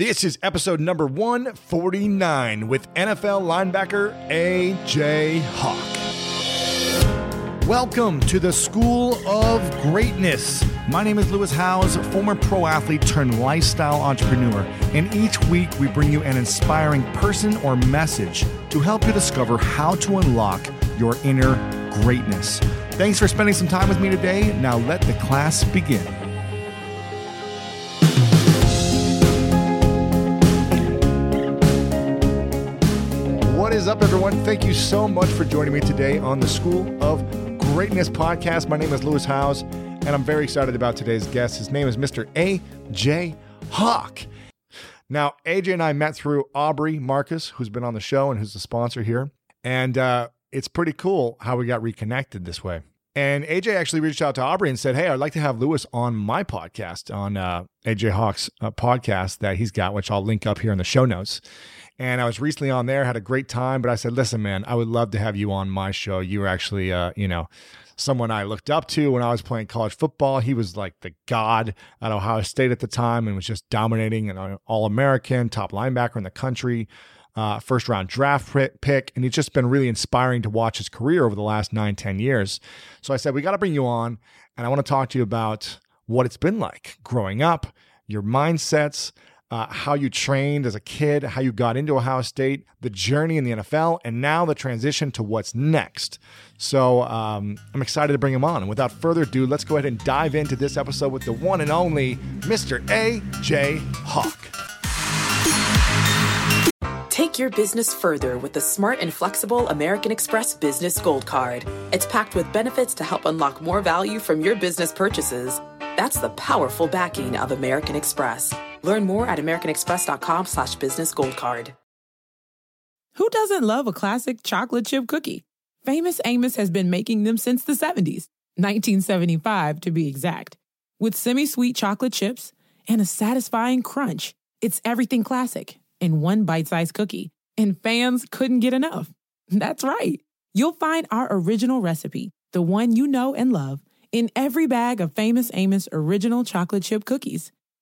This is episode number 149 with NFL linebacker A.J. Hawk. Welcome to the School of Greatness. My name is Lewis Howes, former pro athlete turned lifestyle entrepreneur, and each week we bring you an inspiring person or message to help you discover how to unlock your inner greatness. Thanks for spending some time with me today. Now let the class begin. Is up, everyone? Thank you so much for joining me today on the School of Greatness podcast. My name is Lewis Howes, and I'm very excited about today's guest. His name is Mr. A.J. Hawk. Now, AJ and I met through Aubrey Marcus, who's been on the show and who's the sponsor here. And uh, it's pretty cool how we got reconnected this way. And AJ actually reached out to Aubrey and said, Hey, I'd like to have Lewis on my podcast, on uh, AJ Hawk's uh, podcast that he's got, which I'll link up here in the show notes. And I was recently on there, had a great time, but I said, Listen, man, I would love to have you on my show. You were actually, uh, you know, someone I looked up to when I was playing college football. He was like the god at Ohio State at the time and was just dominating an all American, top linebacker in the country uh, first round draft pick, and he's just been really inspiring to watch his career over the last nine, 10 years. So I said, we got to bring you on, and I want to talk to you about what it's been like growing up, your mindsets, uh, how you trained as a kid, how you got into Ohio State, the journey in the NFL, and now the transition to what's next. So um, I'm excited to bring him on. And without further ado, let's go ahead and dive into this episode with the one and only Mr. A.J. Hawk. Take your business further with the smart and flexible American Express Business Gold Card. It's packed with benefits to help unlock more value from your business purchases. That's the powerful backing of American Express. Learn more at americanexpress.com slash business gold card. Who doesn't love a classic chocolate chip cookie? Famous Amos has been making them since the 70s, 1975 to be exact. With semi-sweet chocolate chips and a satisfying crunch, it's everything classic in one bite sized cookie, and fans couldn't get enough. That's right. You'll find our original recipe, the one you know and love, in every bag of Famous Amos original chocolate chip cookies.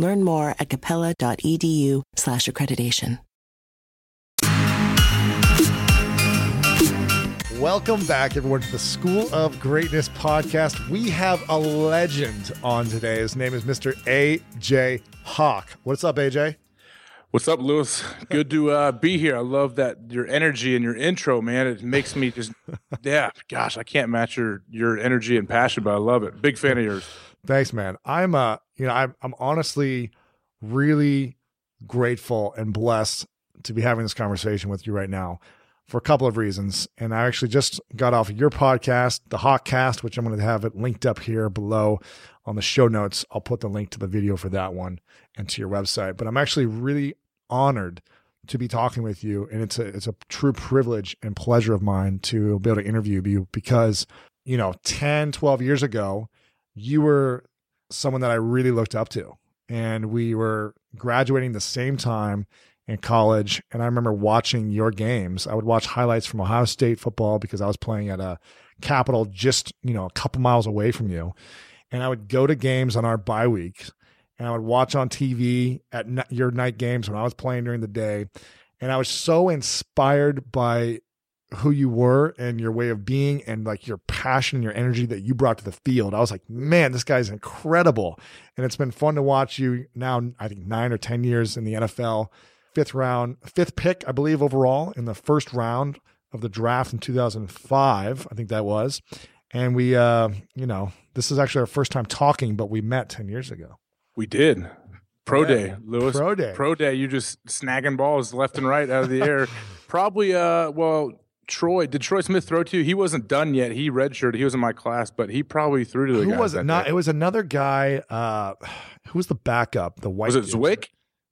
Learn more at capella.edu slash accreditation. Welcome back, everyone, to the School of Greatness podcast. We have a legend on today. His name is Mr. A.J. Hawk. What's up, AJ? What's up, Lewis? Good to uh, be here. I love that your energy and your intro, man. It makes me just, yeah. Gosh, I can't match your your energy and passion, but I love it. Big fan of yours. Thanks, man. I'm uh, you know, I'm I'm honestly really grateful and blessed to be having this conversation with you right now for a couple of reasons. And I actually just got off of your podcast, the Hawkcast, which I'm going to have it linked up here below on the show notes. I'll put the link to the video for that one and to your website. But I'm actually really honored to be talking with you. And it's a, it's a true privilege and pleasure of mine to be able to interview you because, you know, 10, 12 years ago, you were someone that I really looked up to. And we were graduating the same time in college. And I remember watching your games. I would watch highlights from Ohio State football because I was playing at a capital just, you know, a couple miles away from you. And I would go to games on our bye weeks and I would watch on TV at your night games when I was playing during the day. And I was so inspired by who you were and your way of being and like your passion and your energy that you brought to the field. I was like, man, this guy's incredible. And it's been fun to watch you now, I think nine or 10 years in the NFL, fifth round, fifth pick, I believe, overall in the first round of the draft in 2005. I think that was. And we, uh, you know, this is actually our first time talking, but we met 10 years ago. We did. Pro day, Lewis. Pro day. Pro day. You just snagging balls left and right out of the air. Probably, uh, well, Troy, did Troy Smith throw to you? He wasn't done yet. He redshirted. He was in my class, but he probably threw to the Who was it? Not. It was another guy. Uh, who was the backup? The white. Was it dude. Zwick?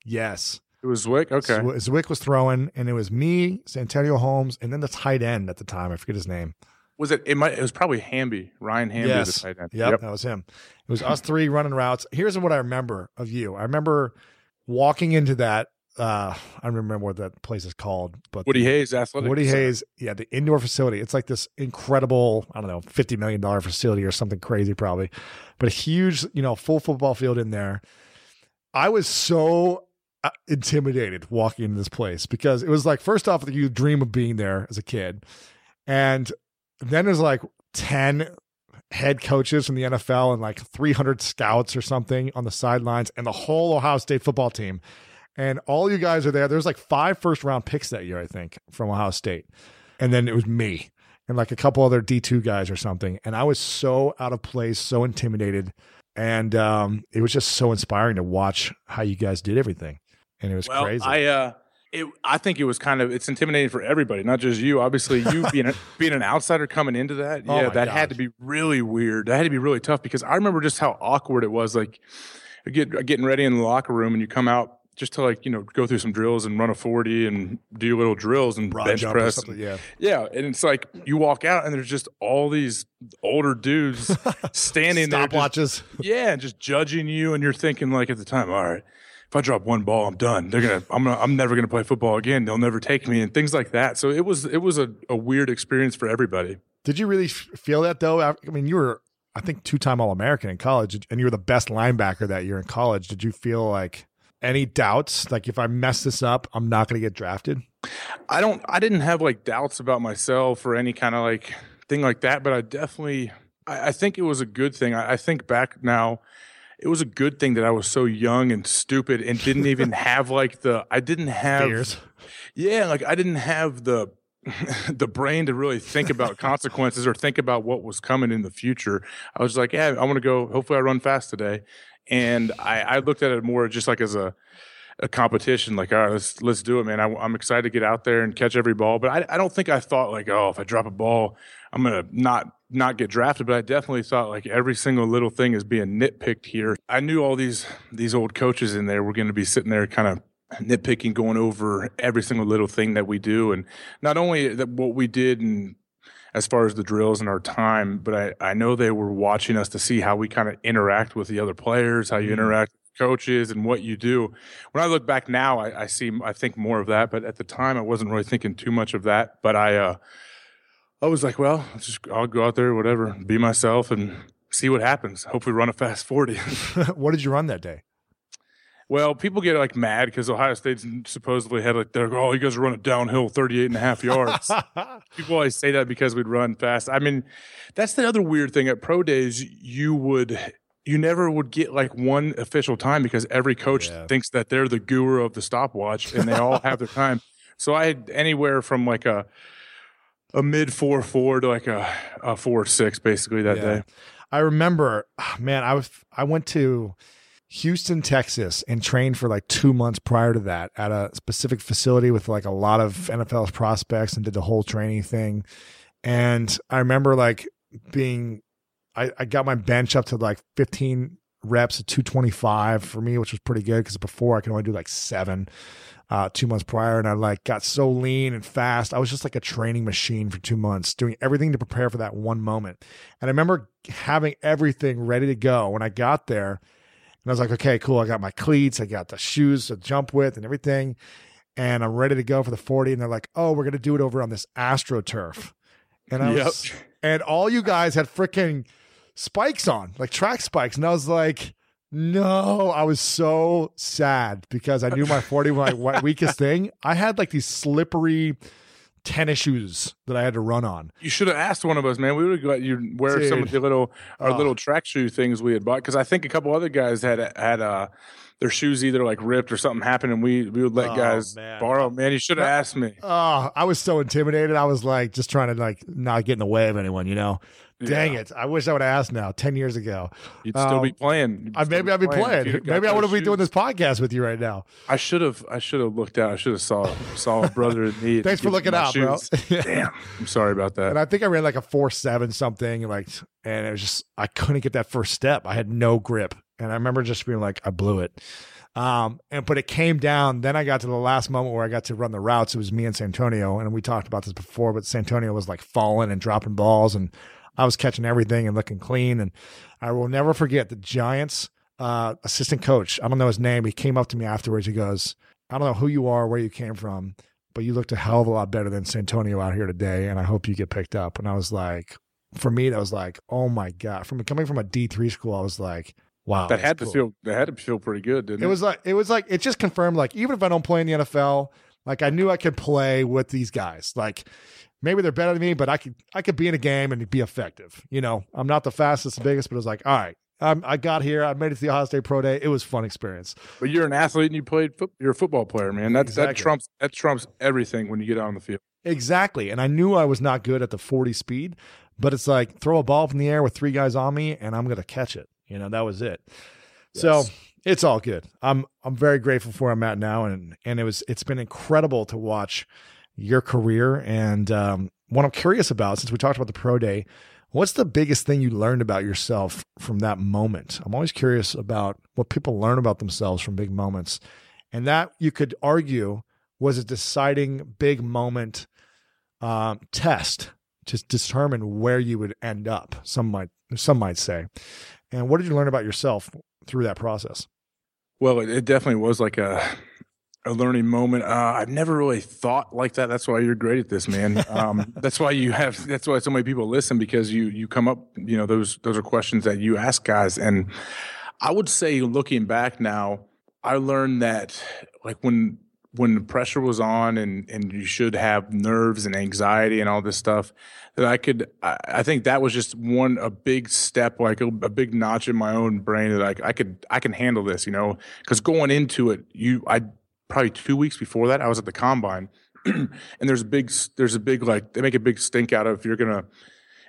Yes. It was Zwick. Okay. Zw- Zwick was throwing, and it was me, Santonio Holmes, and then the tight end at the time. I forget his name. Was it? It might. It was probably Hamby, Ryan Hamby, yes. the tight end. Yep, that was him. It was us three running routes. Here's what I remember of you. I remember walking into that. Uh, I don't remember what that place is called, but Woody Hayes Athletic. Woody Center. Hayes, yeah, the indoor facility. It's like this incredible, I don't know, fifty million dollar facility or something crazy, probably, but a huge, you know, full football field in there. I was so uh, intimidated walking into this place because it was like, first off, you dream of being there as a kid, and then there's like ten head coaches from the NFL and like 300 scouts or something on the sidelines and the whole Ohio State football team. And all you guys are there. There's like five first round picks that year, I think, from Ohio State. And then it was me and like a couple other D2 guys or something. And I was so out of place, so intimidated. And um, it was just so inspiring to watch how you guys did everything. And it was well, crazy. I uh, it, I think it was kind of it's intimidating for everybody, not just you. Obviously, you being a, being an outsider coming into that, Oh yeah, that had to be really weird. That had to be really tough because I remember just how awkward it was. Like, get getting ready in the locker room, and you come out just to like you know go through some drills and run a forty and do little drills and Broad bench press. something, yeah. Yeah, and it's like you walk out and there's just all these older dudes standing there, just- Stopwatches. yeah, and just judging you, and you're thinking like at the time, all right, if I drop one ball, I'm done. They're gonna, I'm gonna, I'm never gonna play football again. They'll never take me, and things like that. So it was, it was a, a weird experience for everybody. Did you really f- feel that though? I I mean, you were, I think, two time All American in college, and you were the best linebacker that year in college. Did you feel like any doubts? Like, if I mess this up, I'm not going to get drafted? I don't, I didn't have like doubts about myself or any kind of like thing like that, but I definitely, I, I think it was a good thing. I, I think back now. It was a good thing that I was so young and stupid and didn't even have like the I didn't have Fears. Yeah, like I didn't have the the brain to really think about consequences or think about what was coming in the future. I was like, yeah, I want to go. Hopefully, I run fast today, and I, I looked at it more just like as a a competition. Like, all right, let's let's do it, man. I, I'm excited to get out there and catch every ball. But I, I don't think I thought like, oh, if I drop a ball, I'm gonna not not get drafted. But I definitely thought like every single little thing is being nitpicked here. I knew all these these old coaches in there were going to be sitting there kind of nitpicking, going over every single little thing that we do, and not only that what we did and as far as the drills and our time, but I, I know they were watching us to see how we kind of interact with the other players, how you interact with coaches and what you do. When I look back now, I, I see, I think more of that, but at the time I wasn't really thinking too much of that. But I, uh, I was like, well, just, I'll go out there, whatever, be myself and see what happens. Hopefully run a fast 40. what did you run that day? Well, people get like mad because Ohio State's supposedly had like, they're, oh, you guys are running downhill 38 and a half yards. people always say that because we'd run fast. I mean, that's the other weird thing at pro days. You would, you never would get like one official time because every coach Yeah. thinks that they're the guru of the stopwatch and they all have their time. So I had anywhere from like a, a mid four four to like a, a four six basically that Yeah. day. I remember, ah, man, I was I went to Houston, Texas, and trained for like two months prior to that at a specific facility with like a lot of NFL prospects and did the whole training thing. And I remember like being, I, I got my bench up to like 15 reps at 225 for me, which was pretty good because before I could only do like seven uh, two months prior. And I like got so lean and fast. I was just like a training machine for two months, doing everything to prepare for that one moment. And I remember having everything ready to go when I got there. And I was like, okay, cool. I got my cleats, I got the shoes to jump with and everything. And I'm ready to go for the 40. And they're like, oh, we're going to do it over on this AstroTurf. And I Yep. was, and all you guys had freaking spikes on, like track spikes. And I was like, no, I was so sad because I knew my 40 was my weakest thing. I had like these slippery tennis shoes that I had to run on. You should have asked one of us, man. We would have got you wear some of the little our Oh. little track shoe things we had bought because I think a couple other guys had had uh their shoes either like ripped or something happened, and we we would let Oh, guys man. borrow. Man, you should have asked me. Oh, I was so intimidated. I was like just trying to like not get in the way of anyone, you know. Dang Yeah. it. I wish I would have asked now 10 years ago. You'd still be Um, playing. Still maybe I'd be playing. got Maybe I those would have been doing this podcast with you right now. I should have. I should have looked out. I should have saw saw a brother in need. Thanks for looking out, bro. Damn. I'm sorry about that. And I think I ran like a four seven something, like, and it was just I couldn't get that first step. I had no grip, and I remember just being like, I blew it. Um, and but it came down. Then I got to the last moment where I got to run the routes. It was me and Santonio, and we talked about this before. But Santonio was like falling and dropping balls, and I was catching everything and looking clean. And I will never forget the Giants uh, assistant coach. I don't know his name. He came up to me afterwards. He goes, "I don't know who you are, where you came from, but you looked a hell of a lot better than Santonio out here today, and I hope you get picked up." And I was like, for me, that was like, oh my god. From coming from a D three school, I was like Wow, that had to cool. feel that had to feel pretty good, didn't it? It was like it was like it just confirmed like even if I don't play in the NFL, like I knew I could play with these guys. Like maybe they're better than me, but I could I could be in a game and be effective. You know, I'm not the fastest, the biggest, but it was like, all right, um, I got here. I made it to the Ohio State Pro Day. It was fun experience. But you're an athlete and you played. Fo- you're a football player, man. That exactly. that trumps that trumps everything when you get out on the field. Exactly. And I knew I was not good at the 40 speed, but it's like throw a ball up in the air with three guys on me, and I'm going to catch it. You know, that was it. So it's all good. I'm I'm very grateful for where I'm at now, and and it was it's been incredible to watch your career. And um, what I'm curious about, since we talked about the pro day, what's the biggest thing you learned about yourself from that moment? I'm always curious about what people learn about themselves from big moments, and that you could argue was a deciding big moment um, test to determine where you would end up. Some might some might say. And what did you learn about yourself through that process? Well, it, definitely was like a a learning moment. Uh, I've never really thought like that. That's why you're great at this, man. Um, that's why you have. That's why so many people listen because you you come up. You know, those those are questions that you ask guys, and I would say, looking back now, I learned that like when when the pressure was on and and you should have nerves and anxiety and all this stuff that I could I, I think that was just one a big step like a, a, big notch in my own brain that I, I could I can handle this you know because going into it you I probably two weeks before that I was at the combine and there's a big there's a big like they make a big stink out of if you're gonna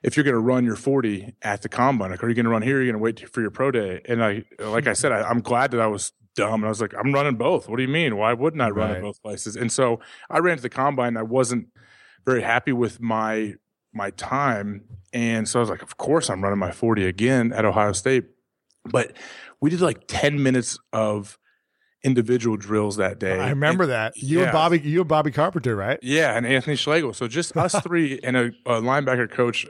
if you're to run your 40 at the combine, like, are you to run here? Are you going to wait for your pro day? And I, like I said, I, am glad that I was dumb. And I was like, I'm running both. What do you mean? Why wouldn't I run right. in both places? And so I ran to the combine. I wasn't very happy with my my time. And so I was like, of course I'm running my 40 again at Ohio State. But we did like 10 minutes of individual drills that day. I remember and, that. You yeah. and Bobby, you and Bobby Carpenter, right? Yeah, and Anthony Schlegel. So just us three and a, a linebacker coach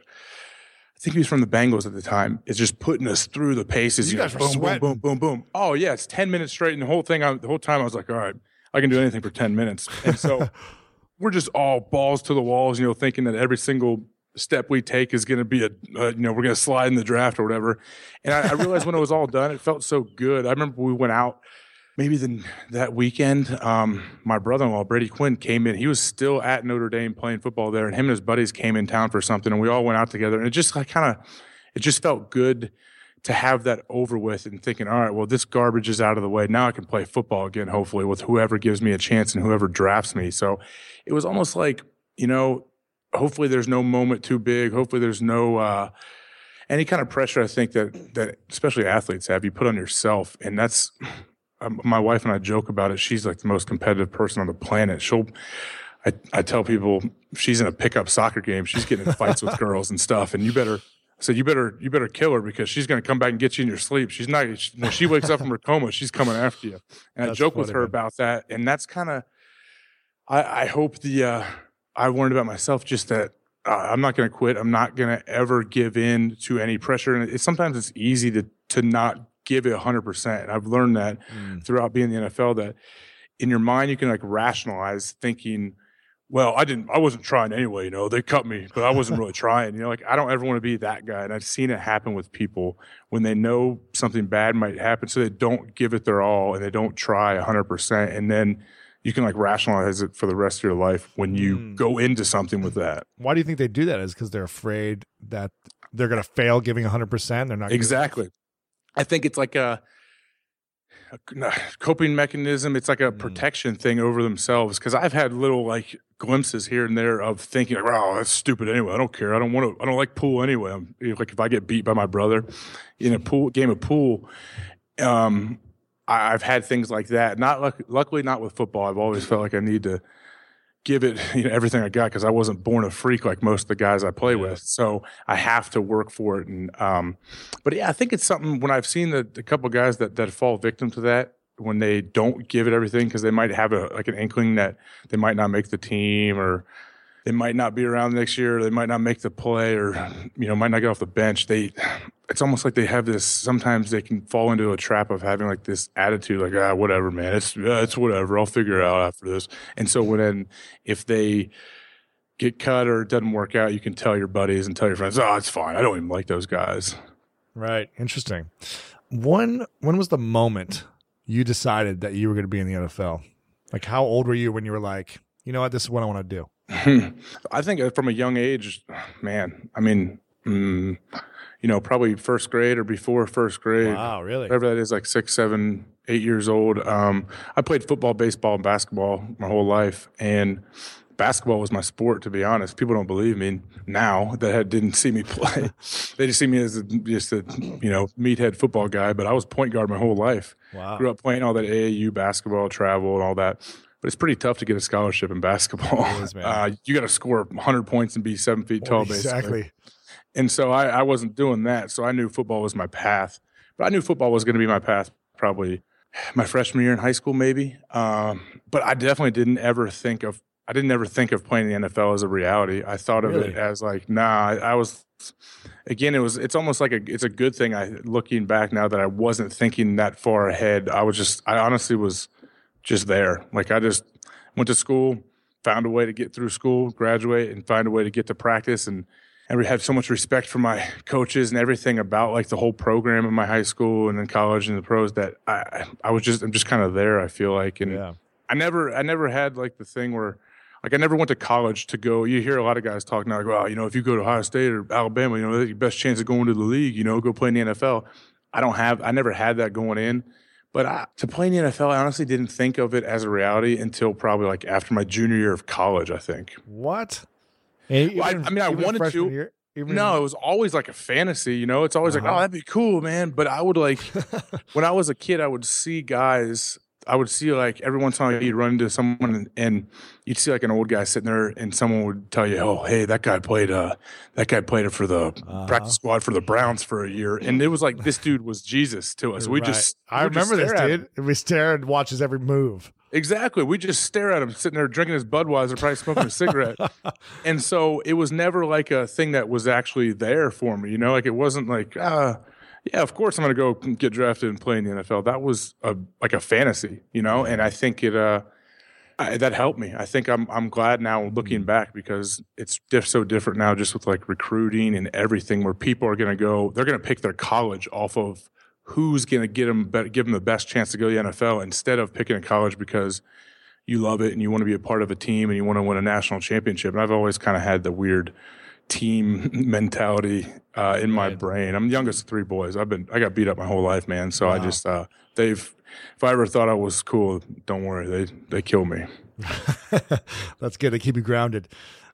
I think he was from the Bengals at the time, is just putting us through the paces. You, you guys know, boom, boom, boom, boom, boom. Oh yeah, it's ten minutes straight, and the whole thing. I, the whole time I was like, all right, I can do anything for ten minutes. And so we're just all balls to the walls, you know, thinking that every single step we take is going to be a, uh, you know, we're going to slide in the draft or whatever. And I, I realized when it was all done, it felt so good. I remember we went out maybe then that weekend, um, my brother-in-law Brady Quinn came in. He was still at Notre Dame playing football there, and him and his buddies came in town for something, and we all went out together. And it just like kind of, it just felt good to have that over with and thinking, all right, well, this garbage is out of the way. Now I can play football again, hopefully, with whoever gives me a chance and whoever drafts me. So it was almost like, you know, hopefully there's no moment too big. Hopefully there's no uh, any kind of pressure. I think that that especially athletes have you put on yourself, and that's my wife and I joke about it. She's like the most competitive person on the planet. She'll, I, I tell people she's in a pickup soccer game. She's getting in fights with girls and stuff. And you better, I said, you better, you better kill her because she's going to come back and get you in your sleep. She's not, she, when she wakes up from her coma, she's coming after you. And that's I joke funny, with her man. about that. And that's kind of, I, I hope the, uh, I learned about myself just that uh, I'm not going to quit. I'm not going to ever give in to any pressure. And it, sometimes it's easy to, to not give it 100%. And I've learned that mm. throughout being in the NFL that in your mind, you can like rationalize thinking, well, I didn't, I wasn't trying anyway, you know, they cut me, but I wasn't really trying, you know, like I don't ever want to be that guy. And I've seen it happen with people when they know something bad might happen. So they don't give it their all and they don't try 100%. And then you can like rationalize it for the rest of your life when you mm. go into something with that. Why do you think they do that? Is because they're afraid that they're going to fail giving 100%? They're not exactly. I think it's like a, a coping mechanism. It's like a mm. protection thing over themselves. Because I've had little like glimpses here and there of thinking, like, "Oh, that's stupid." Anyway, I don't care. I don't want to. I don't like pool anyway. I'm, like if I get beat by my brother in a pool game of pool, um, I, have had things like that. Not luck, luckily, not with football. I've always felt like I need to give it you know, everything I got because I wasn't born a freak like most of the guys I play yeah. with. So I have to work for it. And um, but yeah, I think it's something when I've seen the, the couple guys that that fall victim to that when they don't give it everything because they might have a like an inkling that they might not make the team or they might not be around next year. They might not make the play, or you know, might not get off the bench. They, it's almost like they have this. Sometimes they can fall into a trap of having like this attitude, like ah, whatever, man. It's uh, it's whatever. I'll figure it out after this. And so when if they get cut or it doesn't work out, you can tell your buddies and tell your friends, oh, it's fine. I don't even like those guys. Right. Interesting. When when was the moment you decided that you were going to be in the NFL? Like, how old were you when you were like, you know what, this is what I want to do? I think uh, from a young age, man. I mean, mm, you know, probably first grade or before first grade. Wow, really? Whatever that is, like six, seven, eight years old. Um, I played football, baseball, and basketball my whole life, and basketball was my sport. To be honest, people don't believe me now that didn't see me play. they just see me as a, just a you know meathead football guy. But I was point guard my whole life. Wow. Grew up playing all that AAU basketball, travel, and all that but it's pretty tough to get a scholarship in basketball. Is, uh, you got to score 100 points and be seven feet tall, basically. Exactly. And so I, I, wasn't doing that. So I knew football was my path. But I knew football was going to be my path probably my freshman year in high school, maybe. Um, but I definitely didn't ever think of. I didn't ever think of playing the NFL as a reality. I thought of really? it as like, nah. I, I was again it was it's almost like a it's a good thing i looking back now that i wasn't thinking that far ahead i was just i honestly was just there. Like I just went to school, found a way to get through school, graduate, and find a way to get to practice. And I had so much respect for my coaches and everything about like the whole program in my high school and then college and the pros that I I was just I'm just kind of there. I feel like and yeah. I never I never had like the thing where like I never went to college to go. You hear a lot of guys talk now, like, well, you know, if you go to Ohio State or Alabama, you know, that's your best chance of going to the league. You know, go play in the NFL. I don't have. I never had that going in. But I, to play in the NFL, I honestly didn't think of it as a reality until probably like after my junior year of college. I think. What? Well, I, I, mean, I wanted to. Year, no, it was always like a fantasy. You know, it's always uh-huh. like, oh, that'd be cool, man. But I would like, when I was a kid, I would see guys I would see like every once in a while you'd run into someone and, and, you'd see like an old guy sitting there and someone would tell you, "Oh, hey, that guy played uh that guy played it for the uh-huh. practice squad for the Browns for a year." And it was like this dude was Jesus to us. We right. just I remember this dude. We stare and watch his every move. Exactly. We just stare at him sitting there drinking his Budweiser, probably smoking a cigarette. and so it was never like a thing that was actually there for me, you know, like it wasn't like uh yeah, of course I'm going to go get drafted and play in the NFL. That was a, like a fantasy, you know, and I think it uh, I, that helped me. I think I'm I'm glad now looking back because it's diff- so different now, just with like recruiting and everything, where people are going to go, they're going to pick their college off of who's going to get them give them the best chance to go to the NFL instead of picking a college because you love it and you want to be a part of a team and you want to win a national championship. And I've always kind of had the weird team mentality uh, in my brain. I'm the youngest of three boys. I've been I got beat up my whole life, man. So wow. I just uh, they've if I ever thought I was cool, don't worry, they they kill me. That's good. They keep you grounded.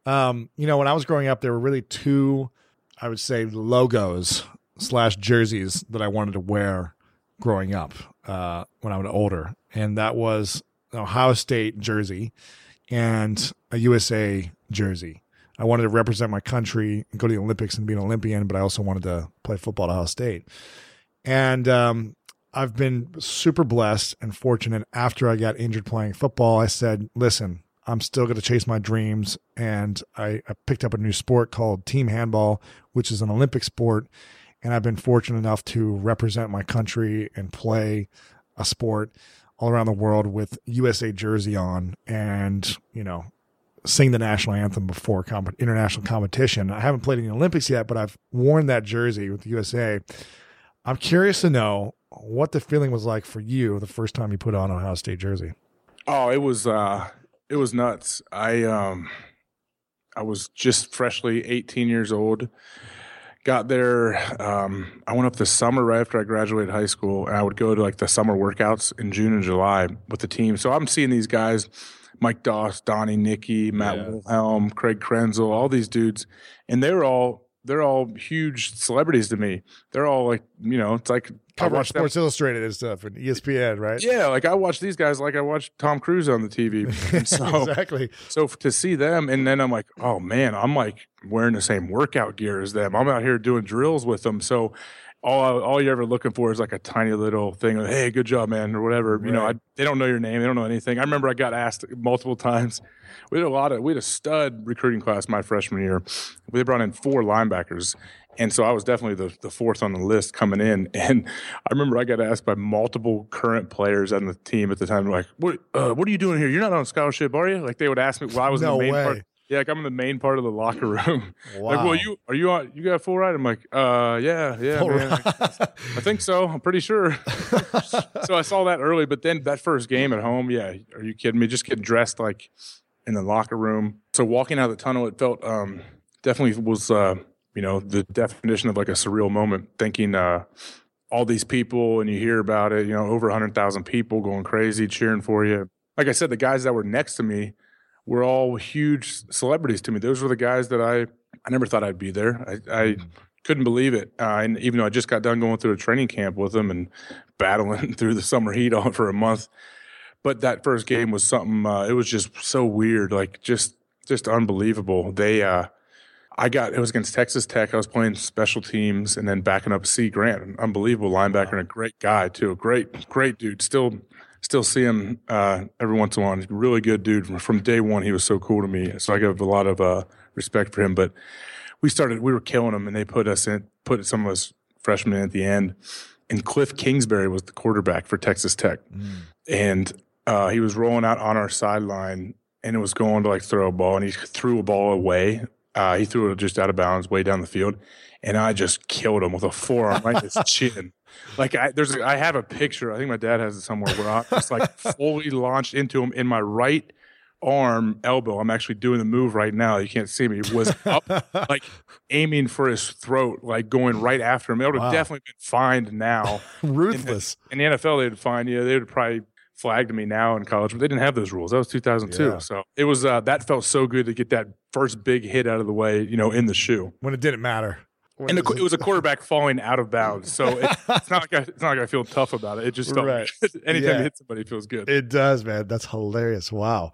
Um, you know, when I was growing up, there were really two, I would say, logos slash jerseys that I wanted to wear growing up uh, when I was older, and that was Ohio State jersey and a USA jersey. I wanted to represent my country and go to the Olympics and be an Olympian, but I also wanted to play football at Ohio State. And um, I've been super blessed and fortunate. After I got injured playing football, I said, listen, I'm still going to chase my dreams. And I, I, picked up a new sport called team handball, which is an Olympic sport. And I've been fortunate enough to represent my country and play a sport all around the world with USA jersey on. And, you know, sing the national anthem before international competition. I haven't played in the Olympics yet, but I've worn that jersey with the USA. I'm curious to know what the feeling was like for you the first time you put on Ohio State jersey. Oh, it was uh it was nuts. I um I was just freshly 18 years old. Got there um I went up the summer right after I graduated high school and I would go to like the summer workouts in June and July with the team. So I'm seeing these guys Mike Doss, Donnie Nickey, Matt yeah. Wilhelm, Craig Krenzel, all these dudes, and they were all they're all huge celebrities to me. They're all like, you know, it's like cover Sports them. Illustrated and stuff and ESPN, right? Yeah, like I watch these guys like I watch Tom Cruise on the TV. So, exactly. So to see them, and then I'm like, oh man, I'm like wearing the same workout gear as them. I'm out here doing drills with them. So all all you're ever looking for is like a tiny little thing. Like, hey, good job, man, or whatever. Right. You know, I, they don't know your name, they don't know anything. I remember I got asked multiple times. We had a lot of we had a stud recruiting class my freshman year. We brought in four linebackers, and so I was definitely the, the fourth on the list coming in. And I remember I got asked by multiple current players on the team at the time, like, "What uh, what are you doing here? You're not on scholarship, are you?" Like they would ask me while I was no in the main way. part. Yeah, like I'm in the main part of the locker room. Wow. Like, well, you are you on? You got full ride? I'm like, uh, yeah, yeah. I think so. I'm pretty sure. so I saw that early, but then that first game at home, yeah, are you kidding me? Just get dressed like in the locker room. So walking out of the tunnel, it felt um, definitely was uh, you know the definition of like a surreal moment. Thinking uh, all these people, and you hear about it, you know, over hundred thousand people going crazy cheering for you. Like I said, the guys that were next to me were all huge celebrities to me. Those were the guys that I I never thought I'd be there. I, I couldn't believe it. Uh, and even though I just got done going through a training camp with them and battling through the summer heat on for a month, but that first game was something. Uh, it was just so weird, like just just unbelievable. They. Uh, I got it was against Texas Tech. I was playing special teams and then backing up Cie Grant, an unbelievable linebacker and a great guy too. A great, great dude. Still still see him uh, every once in a while. He's a really good dude. From day one, he was so cool to me. So I give a lot of uh, respect for him. But we started, we were killing him, and they put us in, put some of us freshmen in at the end. And Cliff Kingsbury was the quarterback for Texas Tech, mm. and uh, he was rolling out on our sideline, and it was going to like throw a ball, and he threw a ball away. Uh, he threw it just out of bounds, way down the field, and I just killed him with a forearm right in his chin. Like I, there's, a, I have a picture. I think my dad has it somewhere where I'm just like fully launched into him in my right arm, elbow. I'm actually doing the move right now. You can't see me. Was up, like aiming for his throat, like going right after him. It would have wow. definitely been fined now. Ruthless. In the, in the NFL, they'd find you. Know, they would probably flagged me now in college, but they didn't have those rules. That was 2002. Yeah. So it was uh, that felt so good to get that first big hit out of the way, you know, in the shoe when it didn't matter. And the, it was a quarterback falling out of bounds, so it, it's not like I, it's not like I feel tough about it. It just felt right. anytime yeah. you hit somebody, it feels good. It does, man. That's hilarious. Wow.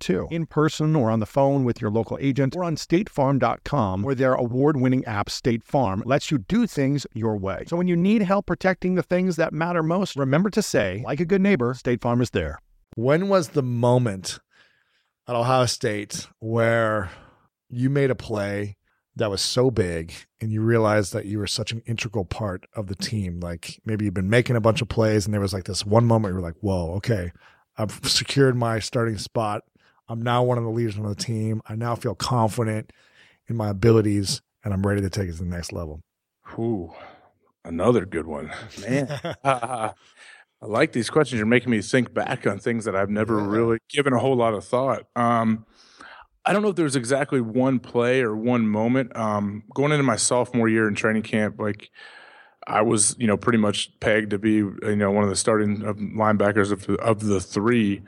too in person or on the phone with your local agent or on statefarm.com, where their award winning app, State Farm, lets you do things your way. So when you need help protecting the things that matter most, remember to say, like a good neighbor, State Farm is there. When was the moment at Ohio State where you made a play that was so big and you realized that you were such an integral part of the team? Like maybe you've been making a bunch of plays and there was like this one moment you were like, whoa, okay, I've secured my starting spot I'm now one of the leaders on the team. I now feel confident in my abilities and I'm ready to take it to the next level. Ooh, another good one, man. uh, I like these questions. You're making me think back on things that I've never yeah. really given a whole lot of thought. Um, I don't know if there was exactly one play or one moment. Um, going into my sophomore year in training camp, like I was, you know, pretty much pegged to be, you know, one of the starting linebackers of, of the three.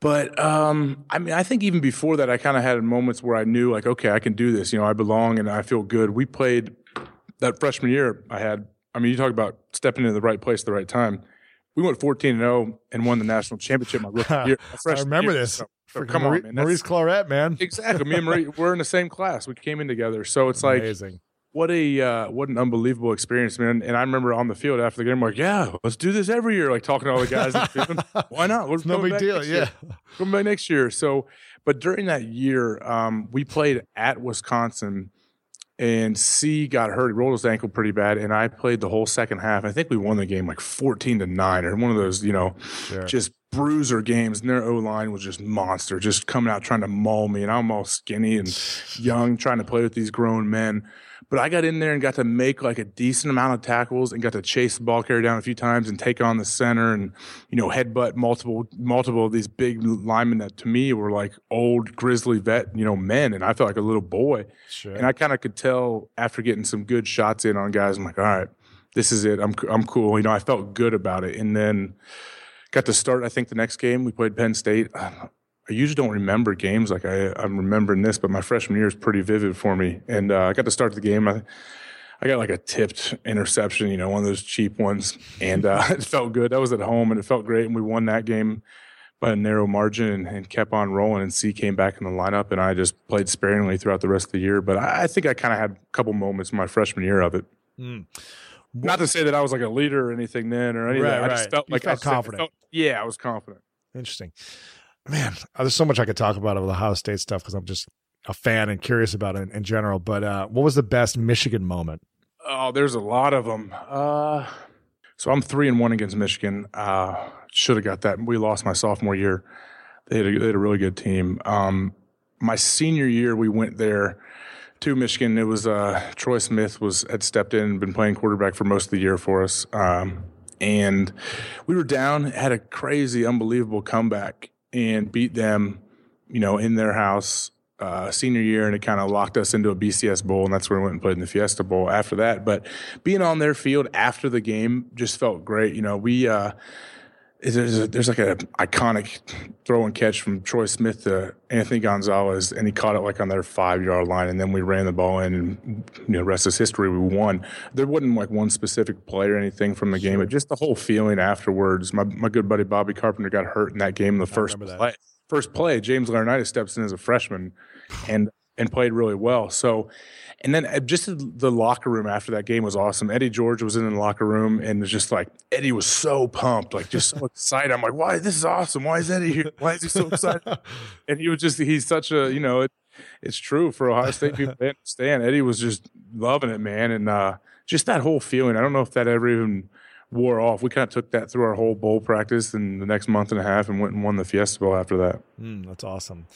But um, I mean, I think even before that, I kind of had moments where I knew, like, okay, I can do this. You know, I belong and I feel good. We played that freshman year. I had. I mean, you talk about stepping into the right place at the right time. We went 14 and 0 and won the national championship my rookie year. My I remember year. this. So, so come Marie, on, man. Maurice Clarett, man. Exactly. Me and Marie, we're in the same class. We came in together. So it's like, Amazing what a uh, what an unbelievable experience, man! And I remember on the field after the game, I'm like, "Yeah, let's do this every year." Like talking to all the guys, why not? Let's no big deal, yeah. Come back next year. So, but during that year, um, we played at Wisconsin, and Cie got hurt. He rolled his ankle pretty bad, and I played the whole second half. I think we won the game like 14 to nine, or one of those, you know, sure. just bruiser games. And their O line was just monster, just coming out trying to maul me, and I'm all skinny and young, trying to play with these grown men. But I got in there and got to make like a decent amount of tackles and got to chase the ball carrier down a few times and take on the center and, you know, headbutt multiple, multiple of these big linemen that to me were like old grizzly vet, you know, men. And I felt like a little boy. Sure. And I kind of could tell after getting some good shots in on guys, I'm like, all right, this is it. I'm, I'm cool. You know, I felt good about it. And then, got to start i think the next game we played penn state I usually don't remember games like I, I'm remembering this, but my freshman year is pretty vivid for me. And uh, I got to start the game. I, I got like a tipped interception, you know, one of those cheap ones, and uh, it felt good. That was at home, and it felt great. And we won that game by a narrow margin and, and, kept on rolling. And Cie came back in the lineup, and I just played sparingly throughout the rest of the year. But I, I think I kind of had a couple moments in my freshman year of it. Mm. Not to say that I was like a leader or anything then or anything. Right, I just felt you like felt I confident. Felt, yeah, I was confident. Interesting man, uh, there's so much I could talk about with Ohio State stuff because I'm just a fan and curious about it in, in general. But uh, what was the best Michigan moment? Oh, there's a lot of them. Uh, so I'm three and one against Michigan. Uh, Should have got that. We lost my sophomore year. They had a, they had a really good team. Um, my senior year, we went there to Michigan. It was uh, Troy Smith was had stepped in and been playing quarterback for most of the year for us. Um, and we were down, had a crazy, unbelievable comeback, and beat them, you know, in their house uh, senior year, and it kind of locked us into a BCS bowl, and that's where we went and played in the Fiesta Bowl after that. But being on their field after the game just felt great. You know, we. Uh, there's, a, there's like an iconic throw and catch from Troy Smith to Anthony Gonzalez, and he caught it like on their five yard line, and then we ran the ball in, and you know, rest is history. We won. There wasn't like one specific play or anything from the game, but just the whole feeling afterwards. My my good buddy Bobby Carpenter got hurt in that game in the first play. First play, James Laurinaitis steps in as a freshman, and and played really well. So and then uh, just the locker room after that game was awesome. Eddie George was in the locker room and was just like Eddie was so pumped, like just so excited. I'm like, why? This is awesome. Why is Eddie here? Why is he so excited? and he was just he's such a you know it, it's true for Ohio State people. They understand. Eddie was just loving it, man, and uh, just that whole feeling. I don't know if that ever even wore off. We kind of took that through our whole bowl practice and the next month and a half, and went and won the Fiesta Bowl after that. Mm, that's awesome.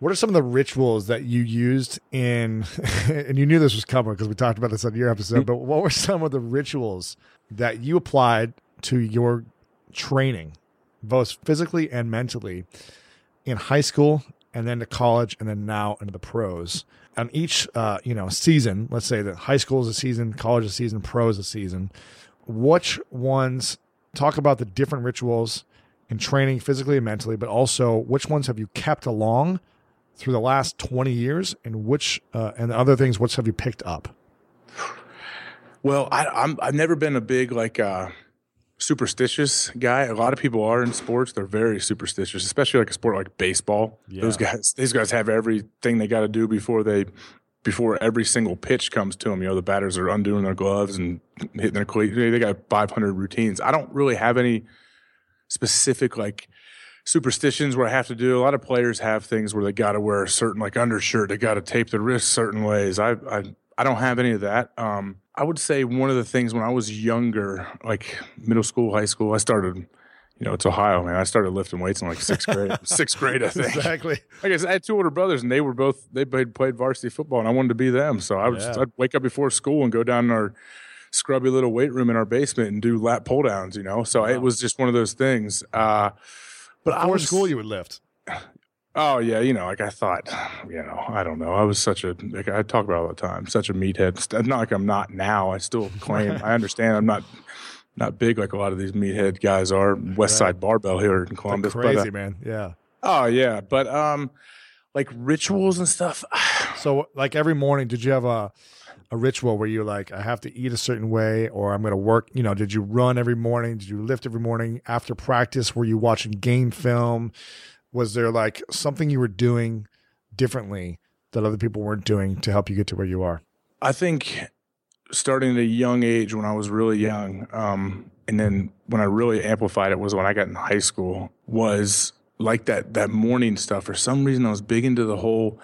What are some of the rituals that you used in, and you knew this was coming because we talked about this on your episode, but what were some of the rituals that you applied to your training, both physically and mentally, in high school and then to college and then now into the pros? On each, uh, you know, season, let's say that high school is a season, college is a season, pros is a season. Which ones talk about the different rituals in training physically and mentally, but also which ones have you kept along through the last 20 years and which uh, and other things which have you picked up? Well I, I'm, i've never been a big like uh, superstitious guy. A lot of people are in sports. They're very superstitious especially like a sport like baseball. Yeah. those guys these guys have everything they got to do before they before every single pitch comes to them you know the batters are undoing their gloves and hitting their cleats. They got 500 routines. I don't really have any specific like superstitions where I have to do. A lot of players have things where they got to wear a certain like undershirt. They got to tape the wrists certain ways. I, I I don't have any of that. Um, I would say one of the things when I was younger, like middle school, high school, I started, you know, it's Ohio, man. I started lifting weights in like sixth grade. sixth grade, I think. Exactly. I guess I had two older brothers, and they were both they played, played varsity football, and I wanted to be them. So I would just, I'd wake up before school and go down in our scrubby little weight room in our basement and do lat pull downs. You know, so it was just one of those things. Uh, but I Before was school, you would lift. Oh yeah, you know, like I thought, you know, I don't know. I was such a like I talk about it all the time, such a meathead. Not like I'm not now. I still claim. I understand. I'm not not big like a lot of these meathead guys are. West Side Barbell here in Columbus, but, crazy, uh, man. Yeah. oh yeah, but um, like rituals and stuff. So, like every morning, did you have a a ritual where you're like, I have to eat a certain way, or I'm going to work? You know, did you run every morning? Did you lift every morning after practice? Were you watching game film? Was there like something you were doing differently that other people weren't doing to help you get to where you are? I think starting at a young age when I was really young, um, and then when I really amplified it was when I got in high school. Was like that that morning stuff. For some reason, I was big into the whole.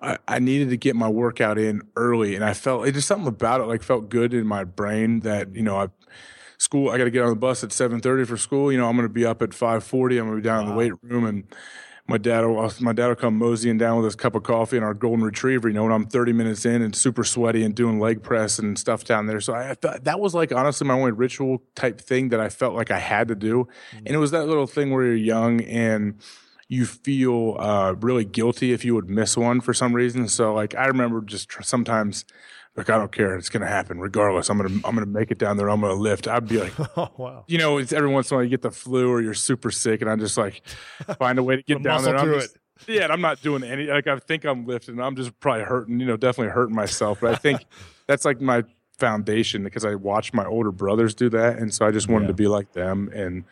I, I needed to get my workout in early, and I felt it just something about it like felt good in my brain that you know I school. I got to get on the bus at seven thirty for school. You know I'm going to be up at five forty. I'm going to be down in the weight room and my dad will my dad will come moseying down with his cup of coffee and our golden retriever. You know, when I'm 30 minutes in and super sweaty and doing leg press and stuff down there. So I, I thought that was like honestly my only ritual type thing that I felt like I had to do, and it mm-hmm. was that little thing where you're young and you feel uh, really guilty if you would miss one for some reason. So like I remember just tr- sometimes. Like I don't care, it's gonna happen regardless. I'm gonna I'm gonna make it down there. I'm gonna lift. I'd be like, Oh wow. you know, it's every once in a while you get the flu or you're super sick, and I'm just like find a way to get down there. I'm just- Yeah, and I'm not doing any. Like I think I'm lifting. I'm just probably hurting. You know, definitely hurting myself. But I think that's like my foundation because I watched my older brothers do that, and so I just wanted Yeah. to be like them. And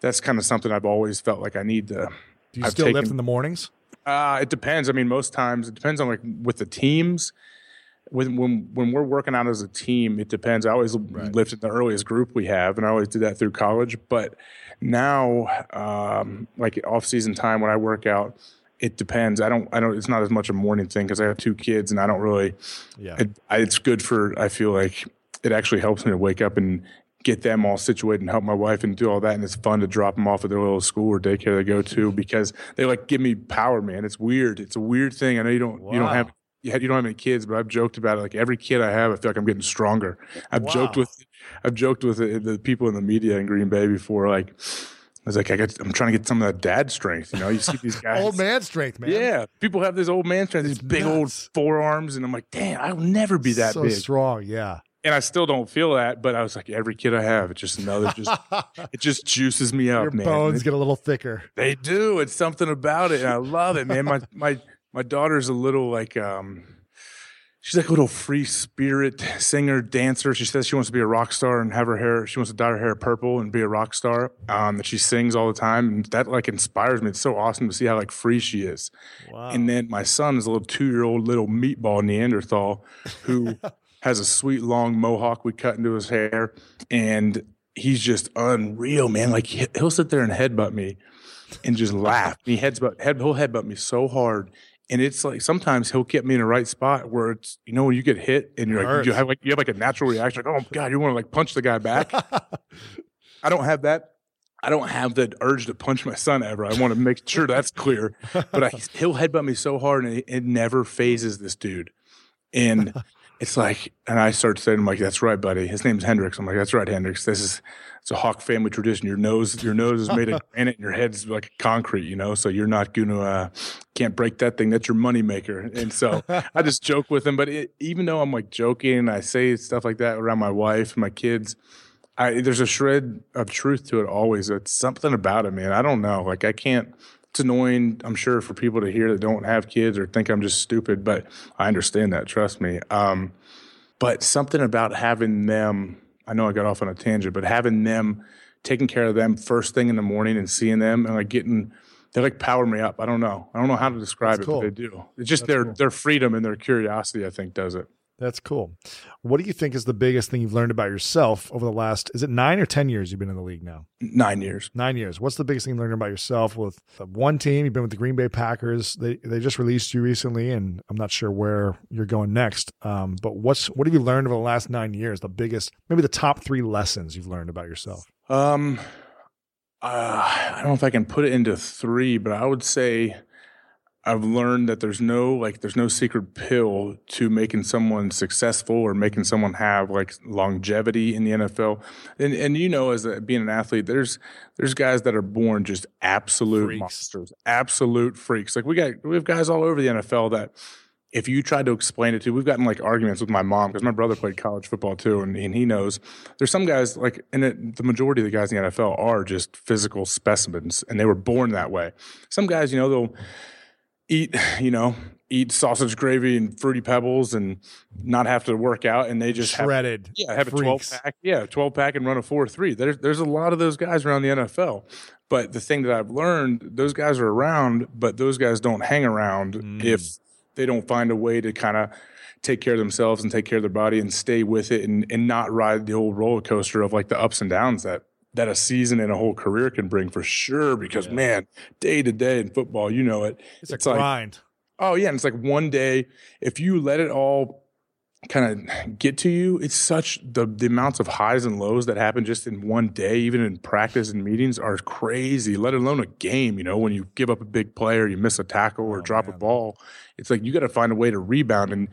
that's kind of something I've always felt like I need to. Do you I've still lift in the mornings? Uh, it depends. I mean, most times it depends on like with the teams. When when when we're working out as a team, it depends. I always lift in the earliest group we have, and I always did that through college. But now, um, like off season time when I work out, it depends. I don't. I don't. It's not as much a morning thing because I have two kids, and I don't really. Yeah. It, I, it's good for. I feel like it actually helps me to wake up and get them all situated and help my wife and do all that. And it's fun to drop them off at their little school or daycare they go to because they like give me power, man. It's weird. It's a weird thing. I know you don't. You don't have. You you don't have any kids, but I've joked about it. Like every kid I have, I feel like I'm getting stronger. I've joked with, I've joked with the, the people in the media in Green Bay before. Like, I was like, I got, I'm trying to get some of that dad strength. You know, you see these guys, Old man strength, man. yeah, people have this old man strength, these It's big nuts. old forearms, and I'm like, damn, I'll never be that so big. strong. Yeah. And I still don't feel that, but I was like, every kid I have, it's just another, just it just juices me up, Your man. bones It- get a little thicker. they do. It's something about it, and I love it, man. My my my daughter's a little like um, she's like a little free spirit singer, dancer. She says she wants to be a rock star and have her hair. She wants to dye her hair purple and be a rock star. Um, that she sings all the time, and that like inspires me. It's so awesome to see how like free she is. Wow. And then my son is a little two year old little meatball Neanderthal who has a sweet long mohawk we cut into his hair. And he's just unreal, man. Like he- he'll sit there and headbutt me and just laugh. He heads but head, he'll headbutt me so hard. And it's like sometimes he'll get me in the right spot where it's you know when you get hit and you're like you have like you have like a natural reaction like oh god you want to like punch the guy back. I don't have that. I don't have the urge to punch my son ever. I want to make sure that's clear. But I, he'll headbutt me so hard, and it, it never phases this dude. And it's like, and I start saying, "I'm like, that's right, buddy. His name's Hendrix." I'm like, "That's right, Hendrix. This is it's a Hawk family tradition. Your nose, your nose is made of granite, and your head's like concrete. You know, so you're not gonna uh, can't break that thing. That's your money maker." And so I just joke with him. But it, even though I'm like joking, and I say stuff like that around my wife and my kids. I, there's a shred of truth to it always. It's something about it, man. I don't know. Like I can't. It's annoying, I'm sure, for people to hear that don't have kids or think I'm just stupid. But I understand that. Trust me. Um, but something about having them. I know I got off on a tangent, but having them, taking care of them first thing in the morning and seeing them and like getting. They like power me up. I don't know. I don't know how to describe That's it, cool. but they do. It's just their their freedom and their curiosity. I think does it. That's cool. What do you think is the biggest thing you've learned about yourself over the last, is it nine or 10 years you've been in the league now? Nine years. Nine years. What's the biggest thing you learned about yourself with one team? You've been with the Green Bay Packers. They they just released you recently, and I'm not sure where you're going next. Um, but what's what have you learned over the last nine years? The biggest, maybe the top three lessons you've learned about yourself. Um, Uh, I don't know if I can put it into three, but I would say I've learned that there's no like there's no secret pill to making someone successful or making someone have like longevity in the NFL. And and you know as a, being an athlete there's there's guys that are born just absolute freaks. monsters, absolute freaks. Like we got we have guys all over the NFL that if you tried to explain it to, we've gotten like arguments with my mom because my brother played college football too, and, and he knows there's some guys like, and it, the majority of the guys in the NFL are just physical specimens, and they were born that way. Some guys, you know, they'll eat, you know, eat sausage gravy and fruity pebbles and not have to work out and they just shredded. Have, yeah, have freaks. a 12 pack. Yeah, 12 pack and run a 4 3. There's there's a lot of those guys around the NFL. But the thing that I've learned, those guys are around, but those guys don't hang around mm. if they don't find a way to kind of take care of themselves and take care of their body and stay with it and, and not ride the old roller coaster of like the ups and downs that that a season and a whole career can bring for sure. Because yeah. man, day to day in football, you know it. It's, it's a like, grind. Oh yeah, and it's like one day if you let it all kind of get to you, it's such the the amounts of highs and lows that happen just in one day, even in practice and meetings, are crazy. Let alone a game. You know, when you give up a big play or you miss a tackle or oh, drop man. a ball, it's like you got to find a way to rebound and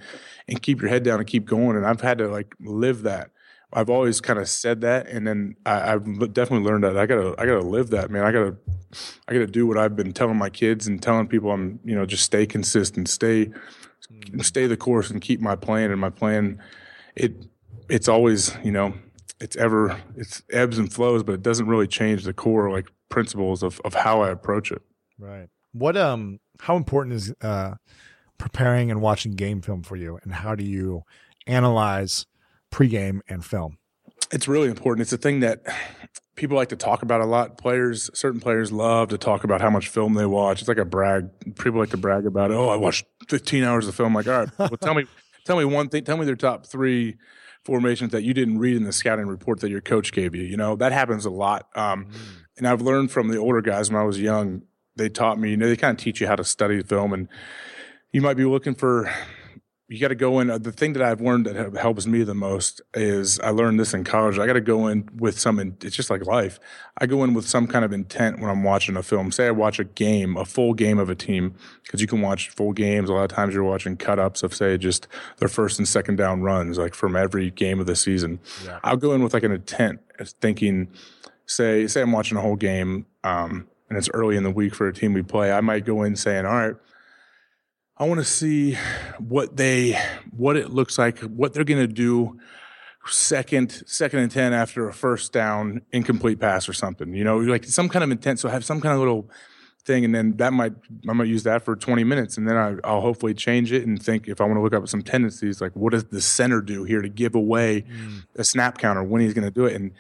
and keep your head down and keep going. And I've had to like live that I've always kind of said that, and then I, have definitely learned that I gotta I gotta live that, man. I gotta I gotta do what I've been telling my kids and telling people. I'm you know just stay consistent, stay mm. stay the course, and keep my plan. And my plan, it it's always you know it's ever it's ebbs and flows, but it doesn't really change the core like principles of of how I approach it. Right. What um how important is uh preparing and watching game film for you, and how do you analyze pregame and film? It's really important. It's a thing that people like to talk about a lot. Players, certain players love to talk about how much film they watch. It's like a brag. People like to brag about, it. oh, I watched 15 hours of film. Like, all right, well, tell me, tell me one thing. Tell me their top three formations that you didn't read in the scouting report that your coach gave you. You know, that happens a lot. Um, mm. And I've learned from the older guys when I was young. They taught me, you know, they kind of teach you how to study film, and you might be looking for you got to go in. Uh, the thing that I've learned that helps me the most is I learned this in college. I got to go in with some. It's just like life. I go in with some kind of intent when I'm watching a film. Say I watch a game, a full game of a team, because you can watch full games. A lot of times you're watching cut ups of say just their first and second down runs, like from every game of the season. Yeah. I'll go in with like an intent, thinking, say, say I'm watching a whole game, um, and it's early in the week for a team we play. I might go in saying, all right I want to see what they what it looks like, what they're going to do second second and 10 after a first down incomplete pass or something. You know, like some kind of intent so have some kind of little thing and then that might I might use that for 20 minutes and then I, will hopefully change it and think if I want to look up some tendencies like what does the center do here to give away mm. a snap counter when he's going to do it and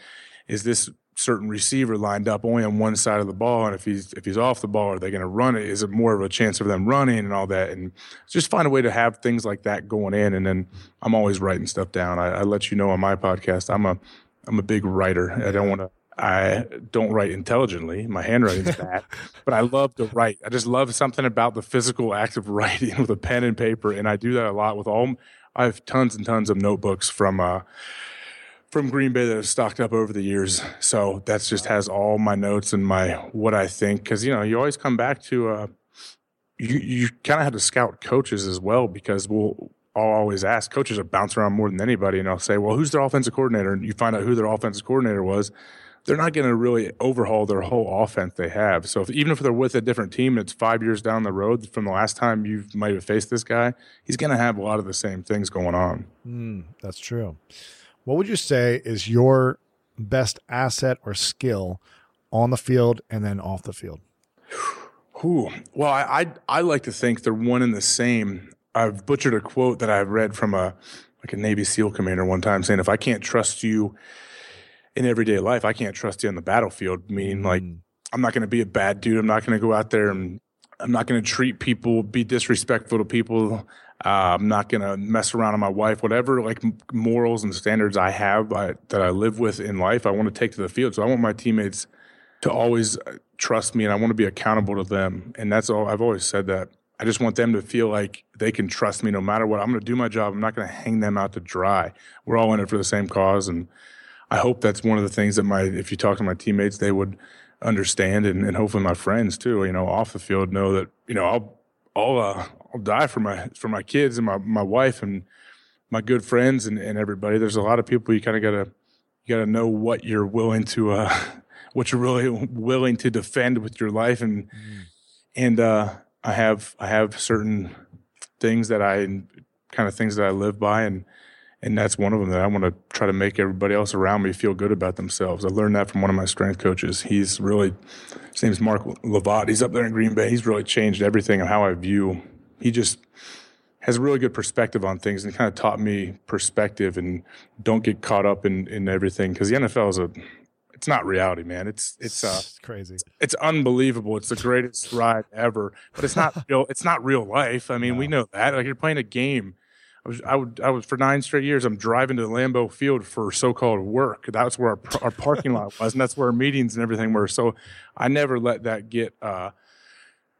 is this certain receiver lined up only on one side of the ball, and if he's if he's off the ball, are they going to run it? Is it more of a chance of them running and all that? And just find a way to have things like that going in. And then I'm always writing stuff down. I, I let you know on my podcast, I'm a I'm a big writer. I don't want to. I don't write intelligently. My handwriting's bad, but I love to write. I just love something about the physical act of writing with a pen and paper, and I do that a lot with all. I have tons and tons of notebooks from. Uh, from Green Bay that have stocked up over the years. So that's just has all my notes and my what I think because you know you always come back to uh, you you kind of have to scout coaches as well because we'll I'll always ask coaches are bounce around more than anybody and I'll say well who's their offensive coordinator and you find out who their offensive coordinator was. They're not going to really overhaul their whole offense they have. So if, even if they're with a different team, and it's five years down the road from the last time you might have faced this guy. He's going to have a lot of the same things going on. Mm, that's true. What would you say is your best asset or skill on the field and then off the field? Ooh, well, I, I, I like to think they're one and the same. I've butchered a quote that I've read from a like a Navy SEAL commander one time saying, "If I can't trust you in everyday life, I can't trust you on the battlefield." Meaning, like, mm. I'm not going to be a bad dude. I'm not going to go out there and I'm not going to treat people, be disrespectful to people. Uh, I'm not going to mess around on my wife, whatever like morals and standards I have I, that I live with in life, I want to take to the field. So I want my teammates to always uh, trust me and I want to be accountable to them. And that's all I've always said that. I just want them to feel like they can trust me no matter what. I'm going to do my job. I'm not going to hang them out to dry. We're all in it for the same cause. And I hope that's one of the things that my, if you talk to my teammates, they would understand, and, and hopefully my friends too. You know, off the field know that you know I'll I'll uh, I'll die for my for my kids and my my wife and my good friends and, and everybody. There's a lot of people you kind of gotta you gotta know what you're willing to uh, what you're really willing to defend with your life and mm. and uh, I have I have certain things that I kind of things that I live by and and that's one of them that I want to try to make everybody else around me feel good about themselves. I learned that from one of my strength coaches. He's really his name's Mark Lovat. He's up there in Green Bay. He's really changed everything of how I view. He just has a really good perspective on things and kind of taught me perspective and don't get caught up in in everything because the NFL is a it's not reality, man. It's it's uh, it's crazy. It's, it's, unbelievable. It's the greatest ride ever, but it's not real. It's not real life. I mean, no. we know that. Like you're playing a game. I was, I would, I was for nine straight years. I'm driving to the Lambeau Field for so-called work. That's where our, our parking lot was, and that's where our meetings and everything were. So, I never let that get. Uh,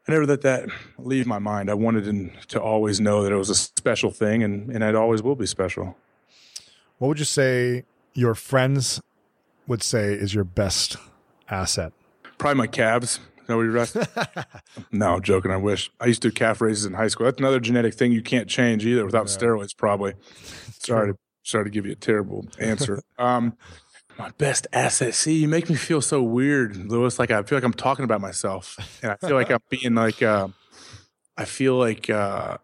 I never let that leave my mind. I wanted to always know that it was a special thing, and and it always will be special. What would you say your friends would say is your best asset? Probably my calves. That what no, joking. I wish. I used to do calf raises in high school. That's another genetic thing you can't change either without yeah. steroids, probably. sorry to, sorry to give you a terrible answer. um, my best asset. See, you make me feel so weird, Lewis. Like I feel like I'm talking about myself, and I feel like I'm being like, uh, I feel like uh,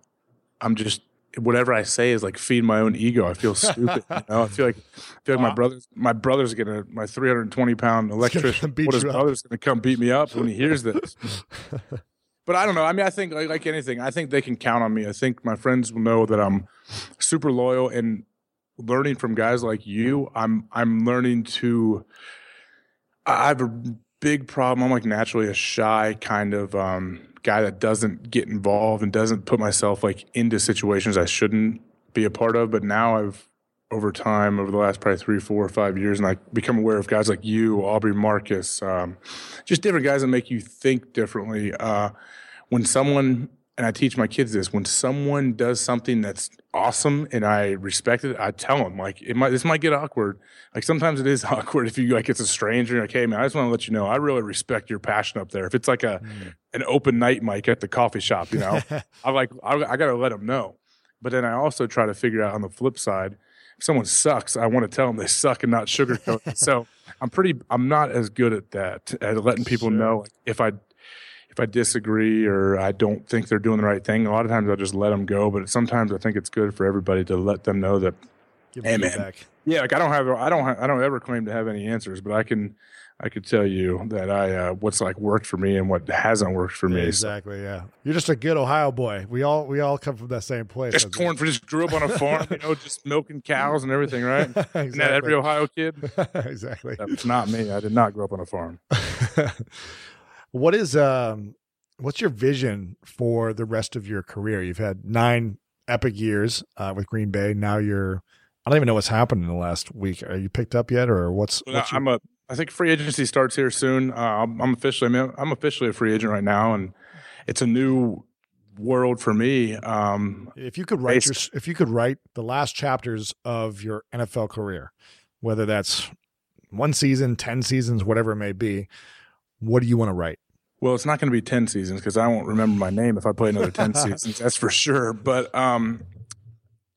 I'm just whatever I say is like feeding my own ego. I feel stupid. you know? I feel like I feel like wow. my brother's my brother's gonna my 320 pound electrician. What his brother's gonna come beat me up when he hears this. but I don't know. I mean, I think like, like anything, I think they can count on me. I think my friends will know that I'm super loyal and learning from guys like you. I'm I'm learning to. I have a big problem. I'm like naturally a shy kind of um, guy that doesn't get involved and doesn't put myself like into situations I shouldn't be a part of. But now I've over time, over the last probably three, four, or five years, and I become aware of guys like you, Aubrey Marcus, um, just different guys that make you think differently. Uh, when someone and I teach my kids this when someone does something that's awesome and I respect it, I tell them like it might this might get awkward. Like sometimes it is awkward if you like it's a stranger. Like, hey man, I just want to let you know I really respect your passion up there. If it's like a mm. an open night mic at the coffee shop, you know, I like I, I got to let them know. But then I also try to figure out on the flip side, if someone sucks, I want to tell them they suck and not sugarcoat. So I'm pretty I'm not as good at that at letting people sure. know like, if I if I disagree or I don't think they're doing the right thing, a lot of times I'll just let them go. But sometimes I think it's good for everybody to let them know that, Give hey man, yeah, like I don't have, I don't, have, I don't ever claim to have any answers, but I can, I could tell you that I uh, what's like worked for me and what hasn't worked for me. exactly. So. Yeah, you're just a good Ohio boy. We all we all come from that same place. Just corn for just grew up on a farm, you know, just milking cows and everything, right? exactly. Isn't that every Ohio kid? exactly. That's not me. I did not grow up on a farm. What is um what's your vision for the rest of your career? You've had nine epic years uh, with Green Bay. Now you're I don't even know what's happened in the last week. Are you picked up yet, or what's? what's your- I'm a. I think free agency starts here soon. Uh, I'm, I'm, officially. I'm officially a free agent right now, and it's a new world for me. Um, if you could write your, if you could write the last chapters of your NFL career, whether that's one season, ten seasons, whatever it may be, what do you want to write? Well, it's not going to be 10 seasons because I won't remember my name if I play another 10 seasons. That's for sure. But um,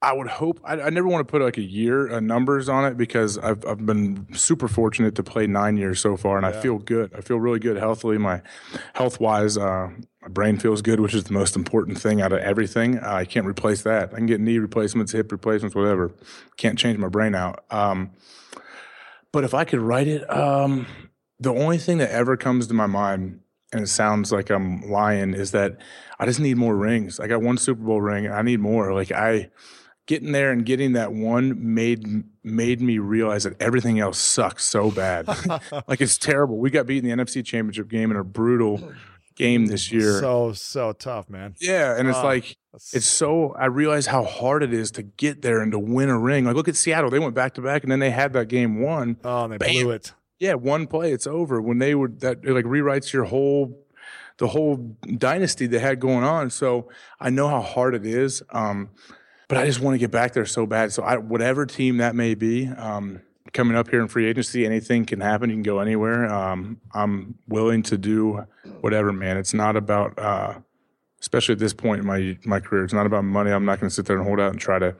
I would hope, I, I, never want to put like a year uh, numbers on it because I've, I've been super fortunate to play nine years so far and yeah. I feel good. I feel really good healthily. My health wise, uh, my brain feels good, which is the most important thing out of everything. Uh, I can't replace that. I can get knee replacements, hip replacements, whatever. Can't change my brain out. Um, but if I could write it, um, the only thing that ever comes to my mind and it sounds like I'm lying, is that I just need more rings. I got one Super Bowl ring. I need more. Like I getting there and getting that one made made me realize that everything else sucks so bad. like it's terrible. We got beat in the NFC Championship game in a brutal game this year. So so tough, man. Yeah, and it's uh, like it's so I realize how hard it is to get there and to win a ring. Like look at Seattle. They went back to back and then they had that game won. Oh, and they Bam. blew it. Yeah, one play, it's over. When they would that like rewrites your whole the whole dynasty they had going on. So I know how hard it is. Um, but I just want to get back there so bad. So I, whatever team that may be, um, coming up here in free agency, anything can happen. You can go anywhere. Um, I'm willing to do whatever, man. It's not about, uh, especially at this point in my my career, it's not about money. I'm not going to sit there and hold out and try to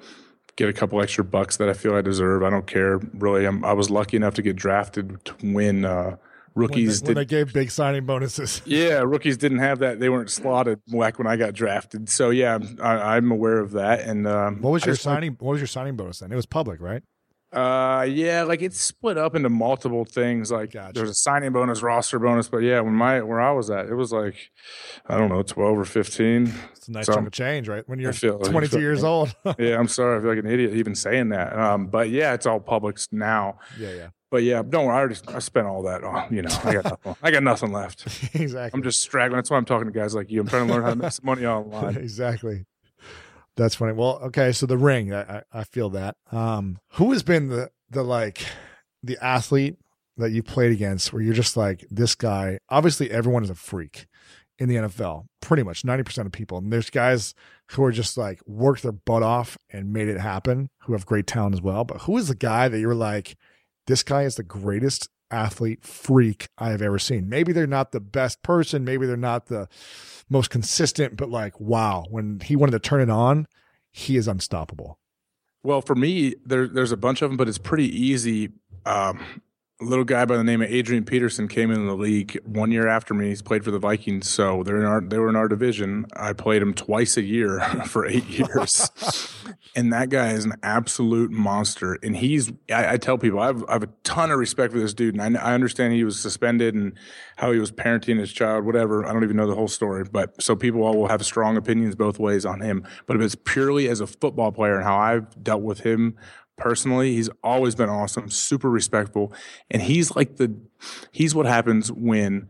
get a couple extra bucks that I feel I deserve. I don't care really. I'm, i was lucky enough to get drafted to win. Uh, rookies when they, when they, gave big signing bonuses. Yeah, rookies didn't have that. They weren't slotted back when I got drafted. So yeah, I, am aware of that. And um, what was your signing? what was your signing bonus then? It was public, right? Uh, yeah, like it's split up into multiple things. Like gotcha. there's a signing bonus, roster bonus, but yeah, when my where I was at, it was like I don't know, twelve or fifteen. It's a nice so chunk of change, right? When you're feel, 22 feel, years old. yeah, I'm sorry, I feel like an idiot even saying that. Um, but yeah, it's all public now. Yeah, yeah. But yeah, don't worry. I already I spent all that on. You know, I got nothing. I got nothing left. exactly. I'm just straggling. That's why I'm talking to guys like you. I'm trying to learn how to make some money online. exactly. That's funny. Well, okay. So the ring, I, I, feel that. Um, who has been the the like the athlete that you played against where you're just like this guy? Obviously, everyone is a freak in the NFL. Pretty much 90% of people. And there's guys who are just like worked their butt off and made it happen, who have great talent as well. But who is the guy that you're like? this guy is the greatest athlete freak I have ever seen. Maybe they're not the best person, maybe they're not the most consistent, but like, wow, when he wanted to turn it on, he is unstoppable. Well, for me, there, there's a bunch of them, but it's pretty easy. Um, a little guy by the name of Adrian Peterson came in the league one year after me. He's played for the Vikings, so they're in our they were in our division. I played him twice a year for eight years, and that guy is an absolute monster. And he's I, I tell people I have, I have, a ton of respect for this dude, and I, I understand he was suspended and how he was parenting his child, whatever. I don't even know the whole story, but so people all will have strong opinions both ways on him. But if it's purely as a football player and how I've dealt with him personally. He's always been awesome, super respectful. And he's like the, he's what happens when,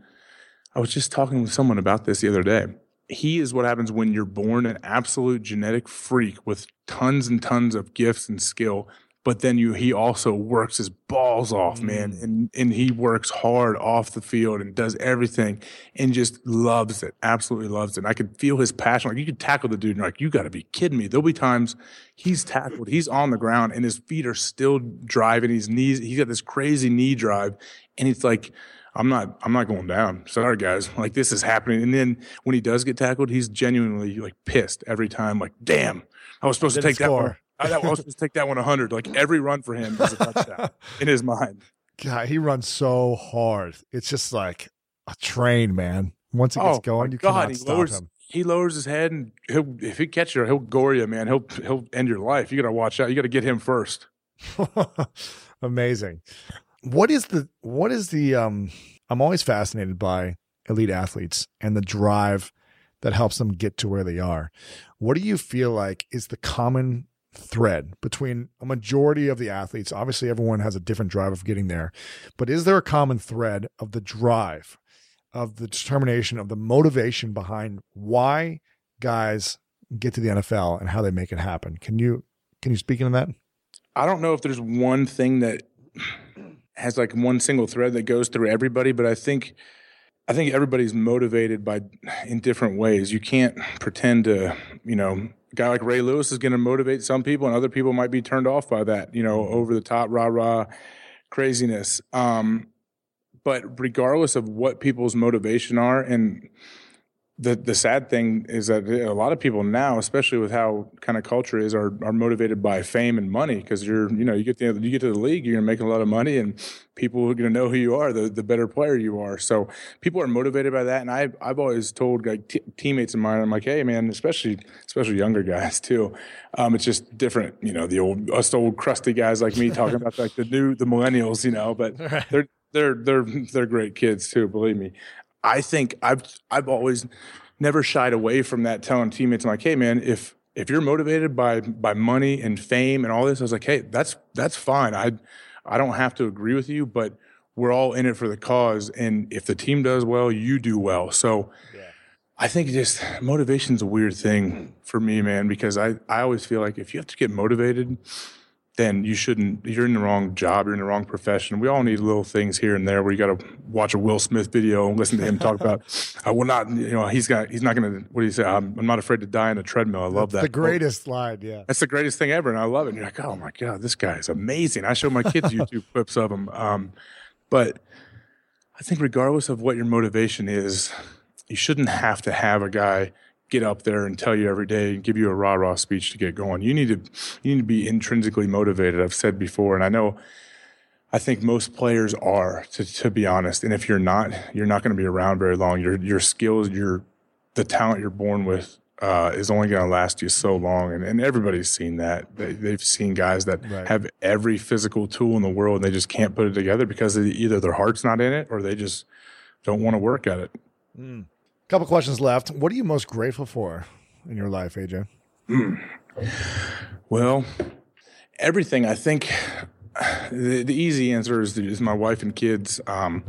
I was just talking with someone about this the other day. He is what happens when you're born an absolute genetic freak with tons and tons of gifts and skill but then you he also works his balls off, man, mm. and and he works hard off the field and does everything and just loves it, absolutely loves it. And I could feel his passion. Like you could tackle the dude, and like you got to be kidding me. There'll be times he's tackled, he's on the ground, and his feet are still driving. His knees, he's got this crazy knee drive, and it's like. I'm not I'm not going down. Sorry guys. Like this is happening. And then when he does get tackled, he's genuinely like pissed every time. Like, damn, I was supposed to take that one. I, I was just take that one 100. Like every run for him is a touchdown in his mind. God, he runs so hard. It's just like a train, man. Once he gets oh, going, you God, cannot stop lowers, him. He lowers his head, and he'll if he catches you, he'll gore you, man. He'll he'll end your life. You got to watch out. You got to get him first. Amazing. What is the what is the um? I'm always fascinated by elite athletes and the drive that helps them get to where they are. What do you feel like is the common thread between a majority of the athletes? Obviously, everyone has a different drive of getting there, but is there a common thread of the drive, of the determination, of the motivation behind why guys get to the NFL and how they make it happen? Can you can you speak into that? I don't know if there's one thing that has like one single thread that goes through everybody, but I think I think everybody's motivated by in different ways. You can't pretend to, you know, a guy like Ray Lewis is going to motivate some people, and other people might be turned off by that, you know, over the top rah rah craziness. Um, but regardless of what people's motivation are, and the the sad thing is that a lot of people now, especially with how kind of culture is, are are motivated by fame and money because you're you know you get the you get to the league, you're making a lot of money, and people are going to know who you are, the the better player you are. So people are motivated by that, and I've I've always told like t- teammates of mine, I'm like, hey man, especially especially younger guys too. Um, it's just different, you know, the old us old crusty guys like me talking about like the new the millennials, you know, but they're they're they're they're great kids too, believe me. I think I've I've always never shied away from that, telling teammates I'm like, hey man, if if you're motivated by by money and fame and all this, I was like, hey, that's that's fine. I I don't have to agree with you, but we're all in it for the cause. And if the team does well, you do well. So yeah. I think just motivation's a weird thing for me, man, because I, I always feel like if you have to get motivated, then you shouldn't. You're in the wrong job. You're in the wrong profession. We all need little things here and there where you got to watch a Will Smith video and listen to him talk about. I will not. You know, he's got. He's not going to. What do you say? I'm, I'm, not afraid to die on a treadmill. I love That's that. The greatest quote. line. Yeah. That's the greatest thing ever, and I love it. And you're like, oh my god, this guy is amazing. I show my kids YouTube clips of him. Um, but I think regardless of what your motivation is, you shouldn't have to have a guy get up there and tell you every day and give you a rah rah speech to get going. You need to you need to be intrinsically motivated. I've said before, and I know I think most players are to, to be honest. And if you're not, you're not going to be around very long. Your your skills, your the talent you're born with uh, is only going to last you so long. And, and everybody's seen that. They, have seen guys that right. have every physical tool in the world and they just can't put it together because either their heart's not in it or they just don't want to work at it. Mm. Couple questions left. What are you most grateful for in your life, AJ? Mm. Well, everything. I think the, the easy answer is, is my wife and kids. Um,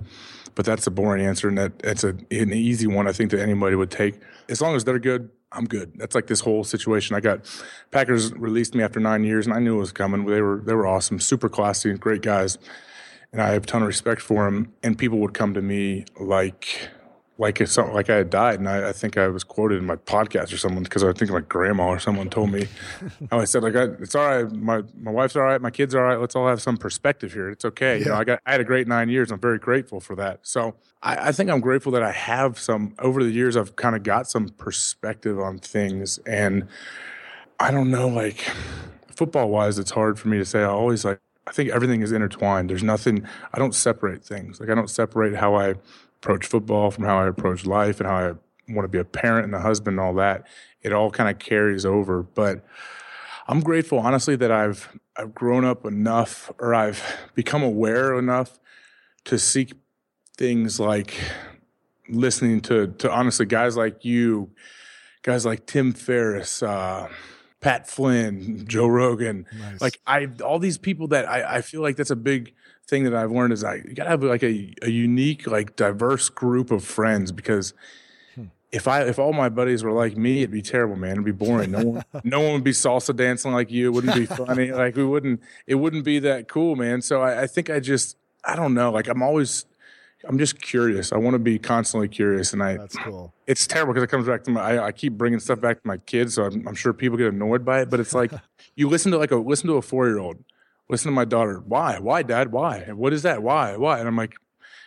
but that's a boring answer, and that that's a, an easy one. I think that anybody would take. As long as they're good, I'm good. That's like this whole situation. I got Packers released me after nine years, and I knew it was coming. They were they were awesome, super classy, great guys, and I have a ton of respect for them. And people would come to me like like it's like I had died, and I, I, think I was quoted in my podcast or someone because I think my grandma or someone told me how I said like I, it's all right, my my wife's all right, my kids are all right. Let's all have some perspective here. It's okay. Yeah. You know, I got I had a great nine years. I'm very grateful for that. So I, I think I'm grateful that I have some over the years. I've kind of got some perspective on things, and I don't know, like football wise, it's hard for me to say. I always like I think everything is intertwined. There's nothing. I don't separate things. Like I don't separate how I approach football, from how I approach life, and how I want to be a parent and a husband and all that. It all kind of carries over. But I'm grateful, honestly, that I've I've grown up enough, or I've become aware enough to seek things like listening to to honestly guys like you, guys like Tim Ferriss. Uh, Pat Flynn, Joe Rogan, nice. like I, all these people that I, I feel like that's a big thing that I've learned is I you gotta have like a, a unique, like diverse group of friends because hmm. if I if all my buddies were like me, it'd be terrible, man. It'd be boring. No one no one would be salsa dancing like you. It wouldn't be funny. like we wouldn't it wouldn't be that cool, man. So I, I think I just I don't know. Like I'm always I'm just curious. I want to be constantly curious, and I. That's cool. It's terrible because it comes back to my. I, I, keep bringing stuff back to my kids, so I'm, I'm sure people get annoyed by it. But it's like you listen to like a listen to a four year old, listen to my daughter. Why? Why, Dad? Why? What is that? Why? Why? And I'm like,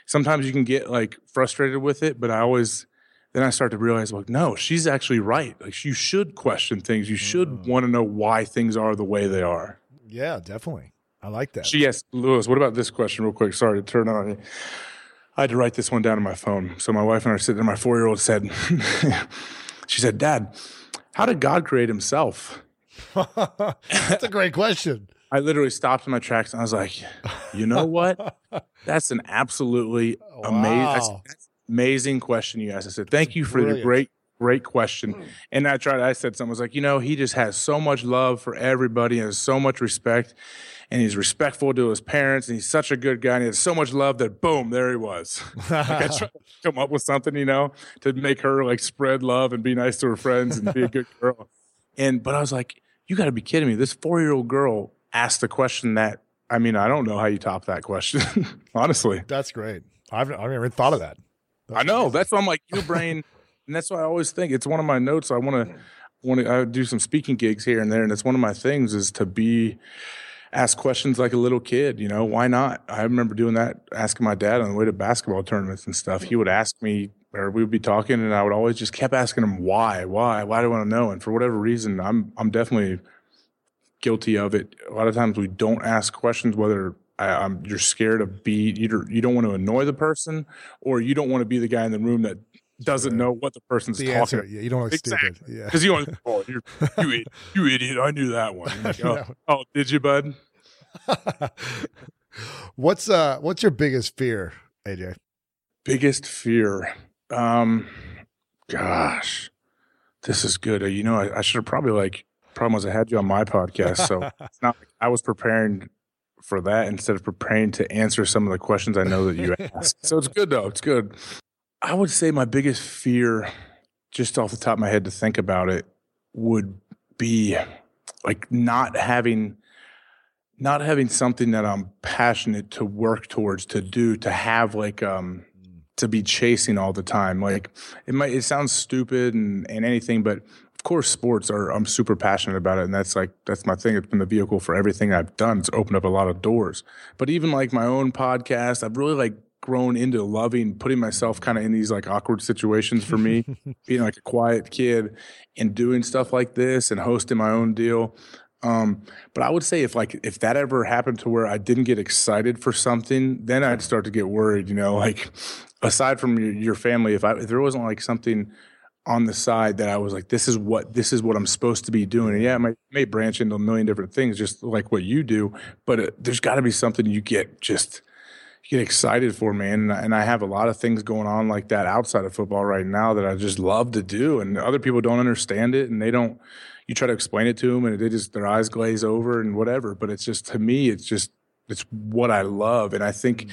sometimes you can get like frustrated with it, but I always then I start to realize like, no, she's actually right. Like you should question things. You should mm. want to know why things are the way they are. Yeah, definitely. I like that. She asked Lewis, what about this question real quick? Sorry to turn on you. I had to write this one down on my phone. So my wife and I are sitting there, my four year old said, she said, Dad, how did God create himself? That's a great question. I literally stopped in my tracks and I was like, you know what? That's an absolutely wow. amazing, amazing question you asked. I said, thank you for Brilliant. your great, great question. Hmm. And I tried, I said something, I was like, you know, he just has so much love for everybody and so much respect and he's respectful to his parents and he's such a good guy and he has so much love that boom, there he was. like I tried to come up with something, you know, to make her like spread love and be nice to her friends and be a good girl. And, but I was like, you got to be kidding me. This four year old girl asked the question that I mean, I don't know how you top that question, honestly. That's great. I've I've never thought of that. That's I know. Amazing. That's why I'm like your brain, and that's why I always think it's one of my notes. I want to want to I do some speaking gigs here and there, and it's one of my things is to be ask questions like a little kid. You know, why not? I remember doing that, asking my dad on the way to basketball tournaments and stuff. He would ask me, or we would be talking, and I would always just kept asking him why, why, why do I want to know? And for whatever reason, I'm I'm definitely guilty of it. A lot of times we don't ask questions whether I, you're scared of be either you don't want to annoy the person or you don't want to be the guy in the room that doesn't know what the person's the talking. Answer, yeah, you don't look exactly. stupid. Yeah, because you want oh you you, you idiot. I knew that one. Like, oh, oh, did you, bud? what's uh what's your biggest fear, AJ? Biggest fear. Um, gosh, this is good. You know, I, I should have probably like problem was I had you on my podcast, so it's not like I was preparing for that instead of preparing to answer some of the questions I know that you asked. so it's good though. It's good. I would say my biggest fear, just off the top of my head to think about it, would be like not having not having something that I'm passionate to work towards, to do, to have like um to be chasing all the time. Like it might it sounds stupid and, and anything, but course sports are I'm super passionate about it and that's like that's my thing. It's been the vehicle for everything I've done. It's opened up a lot of doors. But even like my own podcast, I've really like grown into loving putting myself kind of in these like awkward situations for me, being like a quiet kid and doing stuff like this and hosting my own deal. Um, but I would say if like if that ever happened to where I didn't get excited for something, then I'd start to get worried. You know, like aside from your, your family, if I if there wasn't like something on the side that I was like, this is what this is what I'm supposed to be doing. And yeah, it may, may branch into a million different things, just like what you do. But it, there's got to be something you get just you get excited for, man. And, and I have a lot of things going on like that outside of football right now that I just love to do, and other people don't understand it, and they don't. You try to explain it to them, and they just their eyes glaze over and whatever. But it's just to me, it's just it's what I love, and I think,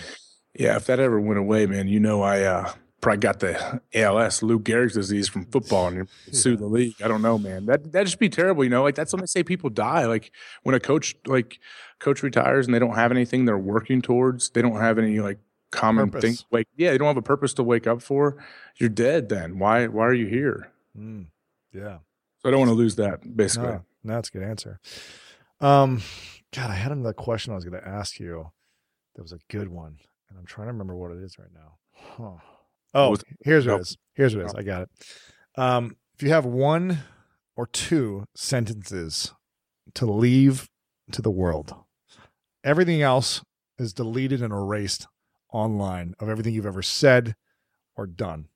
yeah, if that ever went away, man, you know, I. uh probably got the ALS, Lou Gehrig's disease from football and sue the league. I don't know, man. That that'd just be terrible, you know. Like that's when they say people die. Like when a coach like coach retires and they don't have anything they're working towards, they don't have any like common Purpose. thing. Like yeah, they don't have a purpose to wake up for. You're dead. Then why why are you here? Mm, yeah. So I don't want to lose that. Basically, No, no, that's a good answer. Um, God, I had another question I was going to ask you. That was a good one, and I'm trying to remember what it is right now. Huh. Oh, was- here's what Nope. it is. Here's what it is. I got it. Um, if you have one or two sentences to leave to the world, everything else is deleted and erased online of everything you've ever said or done.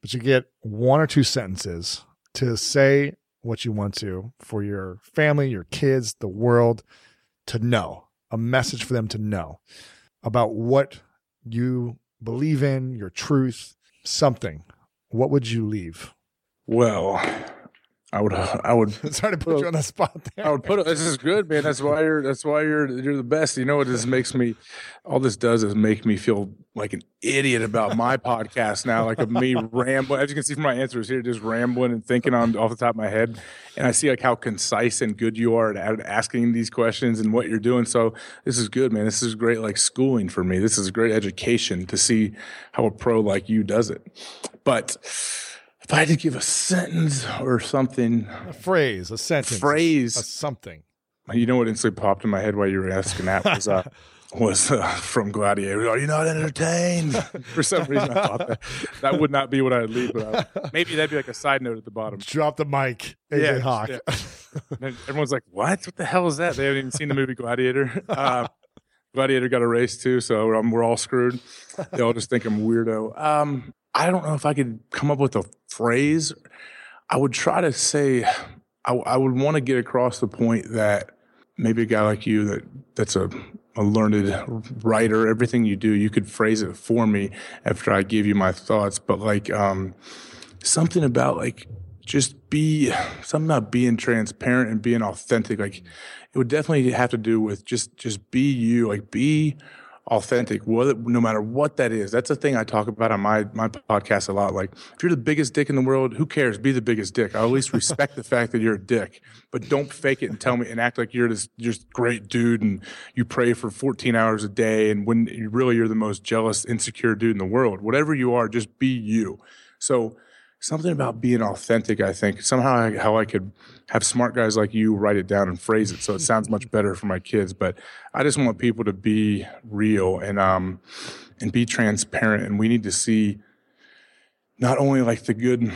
But you get one or two sentences to say what you want to for your family, your kids, the world to know, a message for them to know about what you believe in, your truth, something. What would you leave? well, I would I would Sorry to put you on the spot there. I would put it. This is good, man. That's why you're. That's why you're. You're the best. You know what this makes me. All this does is make me feel like an idiot about my podcast now. Like of me rambling. As you can see from my answers here, just rambling and thinking on off the top of my head. And I see like how concise and good you are at, at asking these questions and what you're doing. So this is good, man. This is great, like schooling for me. This is great education to see how a pro like you does it. But if I had to give a sentence or something, a phrase, a sentence, Phrase. a something. you know what instantly popped in my head while you were asking that was uh, was uh, from Gladiator. Are you not entertained? For some reason, I thought that that would not be what I'd leave. But maybe that'd be like a side note at the bottom. Drop the mic, AJ Yeah, Hawk. yeah. And everyone's like, "What? What the hell is that?" They haven't even seen the movie Gladiator. Uh, Gladiator got erased too, so we're, we're all screwed. They all just think I'm weirdo. Um, I don't know if I could come up with a phrase. I would try to say, I, I would want to get across the point that maybe a guy like you that that's a, a learned writer, everything you do, you could phrase it for me after I give you my thoughts. But like um, something about like just be something about being transparent and being authentic. Like it would definitely have to do with just just be you. Like be authentic, no matter what that is. That's a thing I talk about on my my podcast a lot. Like, if you're the biggest dick in the world, who cares? Be the biggest dick. I at least respect the fact that you're a dick, but don't fake it and tell me and act like you're this just great dude and you pray for 14 hours a day and when you really you're the most jealous, insecure dude in the world. Whatever you are, just be you. So something about being authentic i think. Somehow I, how i could have smart guys like you write it down and phrase it so it sounds much better for my kids but i just want people to be real and um and be transparent and we need to see not only like the good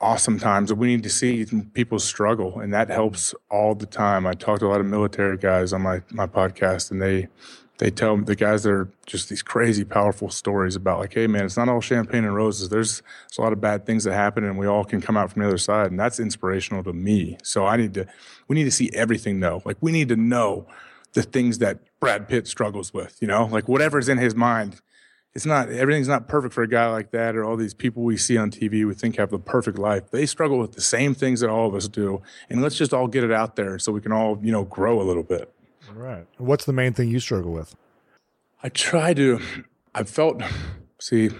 awesome times but we need to see people struggle and that helps all the time. I talked to a lot of military guys on my my podcast and they they tell the guys that are just these crazy powerful stories about like hey man it's not all champagne and roses. There's, there's a lot of bad things that happen and we all can come out from the other side. And that's inspirational to me. So i need to we need to see everything though. Like we need to know the things that brad pitt struggles with you know? Like whatever's in his mind. It's not everything's not perfect for a guy like that or all these people we see on tv we think have the perfect life. They struggle with the same things that all of us do. And let's just all get it out there so we can all you know grow a little bit right. What's the main thing you struggle with? I try to. I felt. See,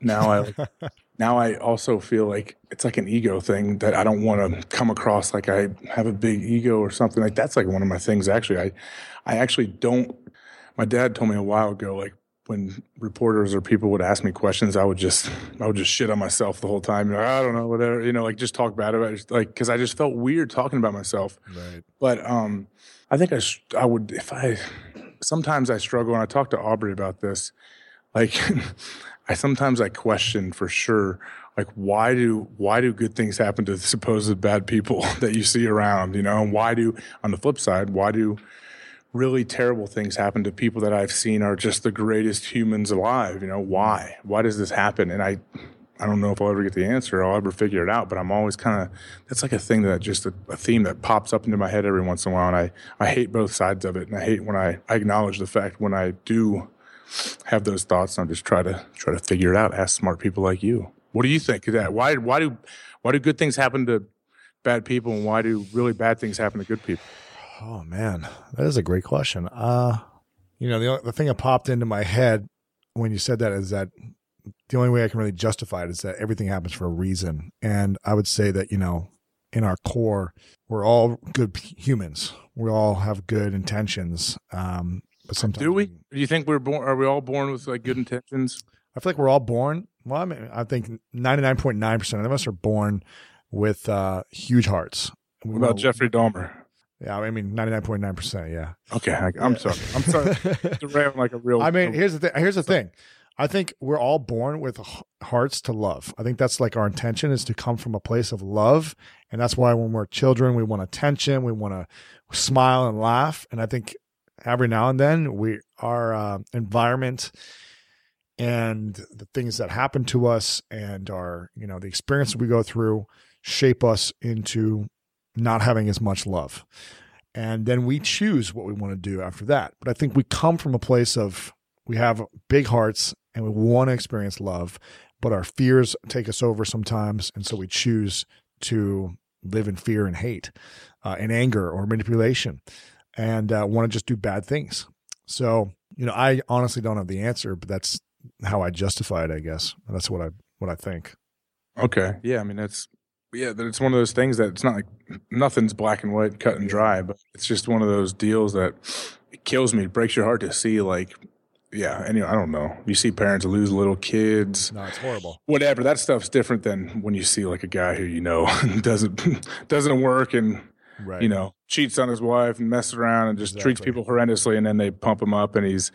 now I now I also feel like it's like an ego thing that I don't want to come across like I have a big ego or something. Like that's like one of my things actually. I I actually don't my dad told me a while ago like when reporters or people would ask me questions, I would just I would just shit on myself the whole time. I don't know, whatever. You know, like just talk bad about it, like because I just felt weird talking about myself. Right. But um, I think I I would if I sometimes I struggle, and I talk to Aubrey about this. Like, I sometimes I question for sure, like why do why do good things happen to the supposed bad people that you see around? You know, and why do on the flip side, why do really terrible things happen to people that I've seen are just the greatest humans alive. You know, why? Why does this happen? And I, I don't know if I'll ever get the answer. I'll ever figure it out. But I'm always kind of that's like a thing that just a, a, theme that pops up into my head every once in a while. And I I hate both sides of it. And I hate when I, I acknowledge the fact when I do have those thoughts. And I just try to try to figure it out. Ask smart people like you. What do you think of that? Why why do why do good things happen to bad people and why do really bad things happen to good people? Oh man, that is a great question. Uh, you know, the the thing that popped into my head when you said that is that the only way I can really justify it is that everything happens for a reason. And I would say that, you know, in our core, we're all good humans. We all have good intentions. Um, but sometimes do we? Do you think we're born? Are we all born with like good intentions? I feel like we're all born. Well, I mean, I think ninety nine point nine percent of us are born with uh, huge hearts. What about Jeffrey Dahmer? Yeah, I mean ninety nine point nine percent. Yeah. Okay, I, am yeah. sorry. I'm sorry. Like a real. I mean, here's the thing. Here's the thing. I think we're all born with hearts to love. I think that's like our intention is to come from a place of love, and that's why when we're children, we want attention, we want to smile and laugh, and I think every now and then we our uh, environment and the things that happen to us and our you know the experience we go through shape us into not having as much love. And then we choose what we want to do after that. But I think we come from a place of we have big hearts and we want to experience love, but our fears take us over sometimes. And so we choose to live in fear and hate, uh, and anger or manipulation, and uh, want to just do bad things. So, you know, I honestly don't have the answer, but that's how I justify it, I guess. That's what I what I think. Okay. Yeah, I mean that's yeah, it's one of those things that it's not like nothing's black and white, cut and dry, but it's just one of those deals that it kills me. It breaks your heart to see like, yeah. Anyway, I don't know. You see parents lose little kids. No, it's horrible. Whatever. That stuff's different than when you see like a guy who you know doesn't doesn't work and right. you know cheats on his wife and messes around and just exactly. treats people horrendously, and then they pump him up and he's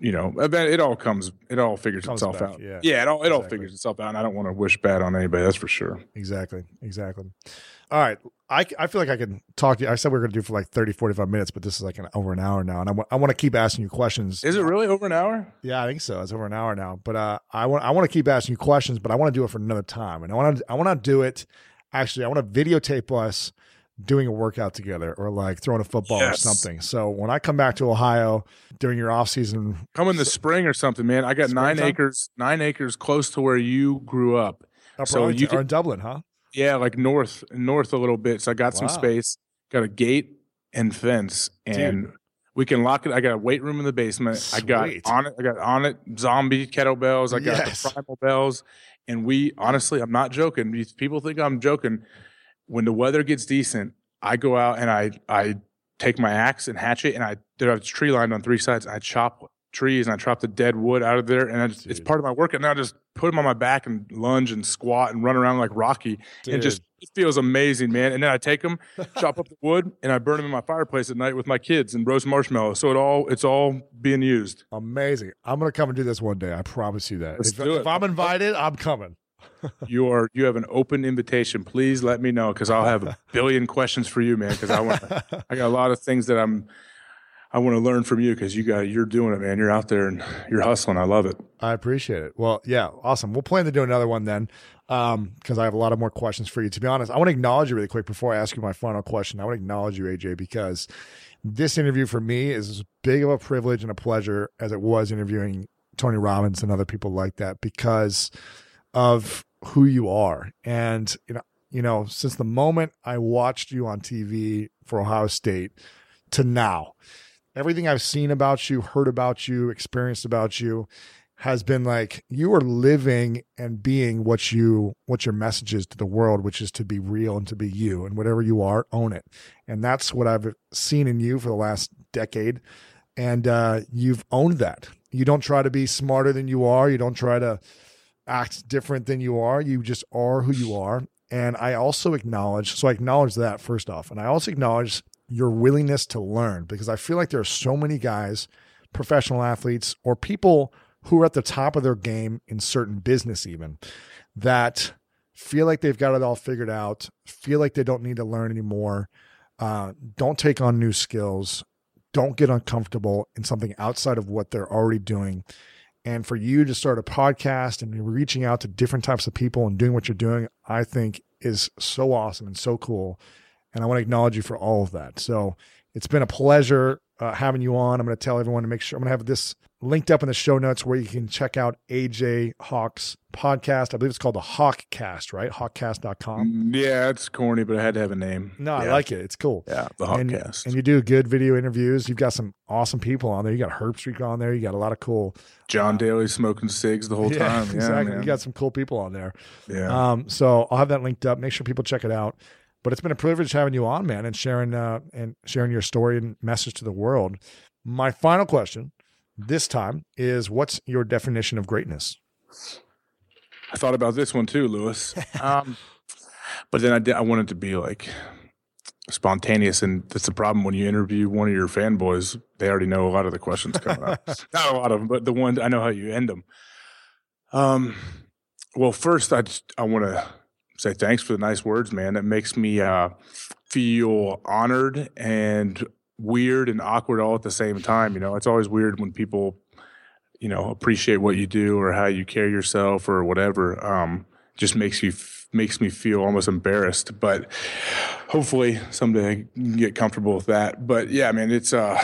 you know, it all comes, it all figures it itself back, out. Yeah, yeah, it all, it exactly. all figures itself out. And I don't want to wish bad on anybody. That's for sure. Exactly, exactly. All right, I, I feel like I can talk to you. I said we are going to do for like 30, 45 minutes, but this is like an over an hour now, and I, w- I want to keep asking you questions. Is it really over an hour? Yeah, I think so. It's over an hour now, but uh, I want I want to keep asking you questions, but I want to do it for another time, and I want to I want to do it. Actually, I want to videotape us doing a workout together or like throwing a football yes. or something. So when I come back to Ohio during your off season, come in the spring or something, man. I got nine acres, nine acres close to where you grew up. so you are in Dublin, huh? Yeah, like north, north a little bit. So I got wow. some space, got a gate and fence, and Dude. we can lock it. I got a weight room in the basement. Sweet. I got on it. I got Onnit zombie kettlebells. I got yes. the primal bells, and we honestly, I'm not joking. People think I'm joking when the weather gets decent, I go out and I I take my axe and hatchet and I there's tree lined on three sides. I chop trees and I chop the dead wood out of there and just, it's part of my work. And I just put them on my back and lunge and squat and run around like Rocky Dude. and just it feels amazing, man. And then I take them, chop up the wood, and I burn them in my fireplace at night with my kids and roast marshmallows. So it all it's all being used. Amazing. I'm gonna come and do this one day. I promise you that. Let's if, do it. if I'm invited, I'm coming you are you have an open invitation. Please let me know because I'll have a billion questions for you, man. Because I want I got a lot of things that I'm I want to learn from you because you got you're doing it, man. You're out there and you're hustling. I love it. I appreciate it. Well, yeah, awesome. We'll plan to do another one then because um, I have a lot of more questions for you. To be honest, I want to acknowledge you really quick before I ask you my final question. I want to acknowledge you, AJ, because this interview for me is as big of a privilege and a pleasure as it was interviewing Tony Robbins and other people like that because of who you are. And, you know, you know, since the moment I watched you on TV for Ohio State to now, everything I've seen about you, heard about you, experienced about you has been like you are living and being what you what your message is to the world which is to be real and to be you. And whatever you are own it. And that's what i've seen in you for the last decade. And uh, you've owned that. You don't try to be smarter than you are. You don't try to act different than you are. You just are who you are. And i also acknowledge so i acknowledge that first off. And i also acknowledge your willingness to learn because i feel like there are so many guys professional athletes or people who are at the top of their game in certain business, even that feel like they've got it all figured out, feel like they don't need to learn anymore, uh, don't take on new skills, don't get uncomfortable in something outside of what they're already doing. And for you to start a podcast and reaching out to different types of people and doing what you're doing, I think is so awesome and so cool. And I want to acknowledge you for all of that. So it's been a pleasure uh, having you on. I'm going to tell everyone to make sure I'm going to have this linked up in the show notes where you can check out AJ Hawk's podcast. I believe it's called the Hawkcast, right? Hawkcast.com. Mm, yeah, it's corny, but I had to have a name. No, yeah. I like it. It's cool. Yeah, the and, Hawkcast. And you do good video interviews. You've got some awesome people on there. You got Herb Herbstreit on there. You got a lot of cool. John uh, Daly smoking cigs the whole yeah, time. Yeah, exactly. Man. You got some cool people on there. Yeah. Um, so I'll have that linked up. Make sure people check it out. But it's been a privilege having you on, man, and sharing uh, and sharing your story and message to the world. My final question this time is what's your definition of greatness? I thought about this one too, Lewis. Um, but then I did, I wanted to be like spontaneous, and that's the problem when you interview one of your fanboys. They already know a lot of the questions coming up. Not a lot of them, but the ones I know how you end them. Um, well, first I just I want to say thanks for the nice words, man. That makes me uh, feel honored and weird and awkward all at the same time. You know, it's always weird when people, you know, appreciate what you do or how you carry yourself or whatever. Um, just makes you makes me feel almost embarrassed. But hopefully someday I can get comfortable with that. But yeah, I mean, it's uh,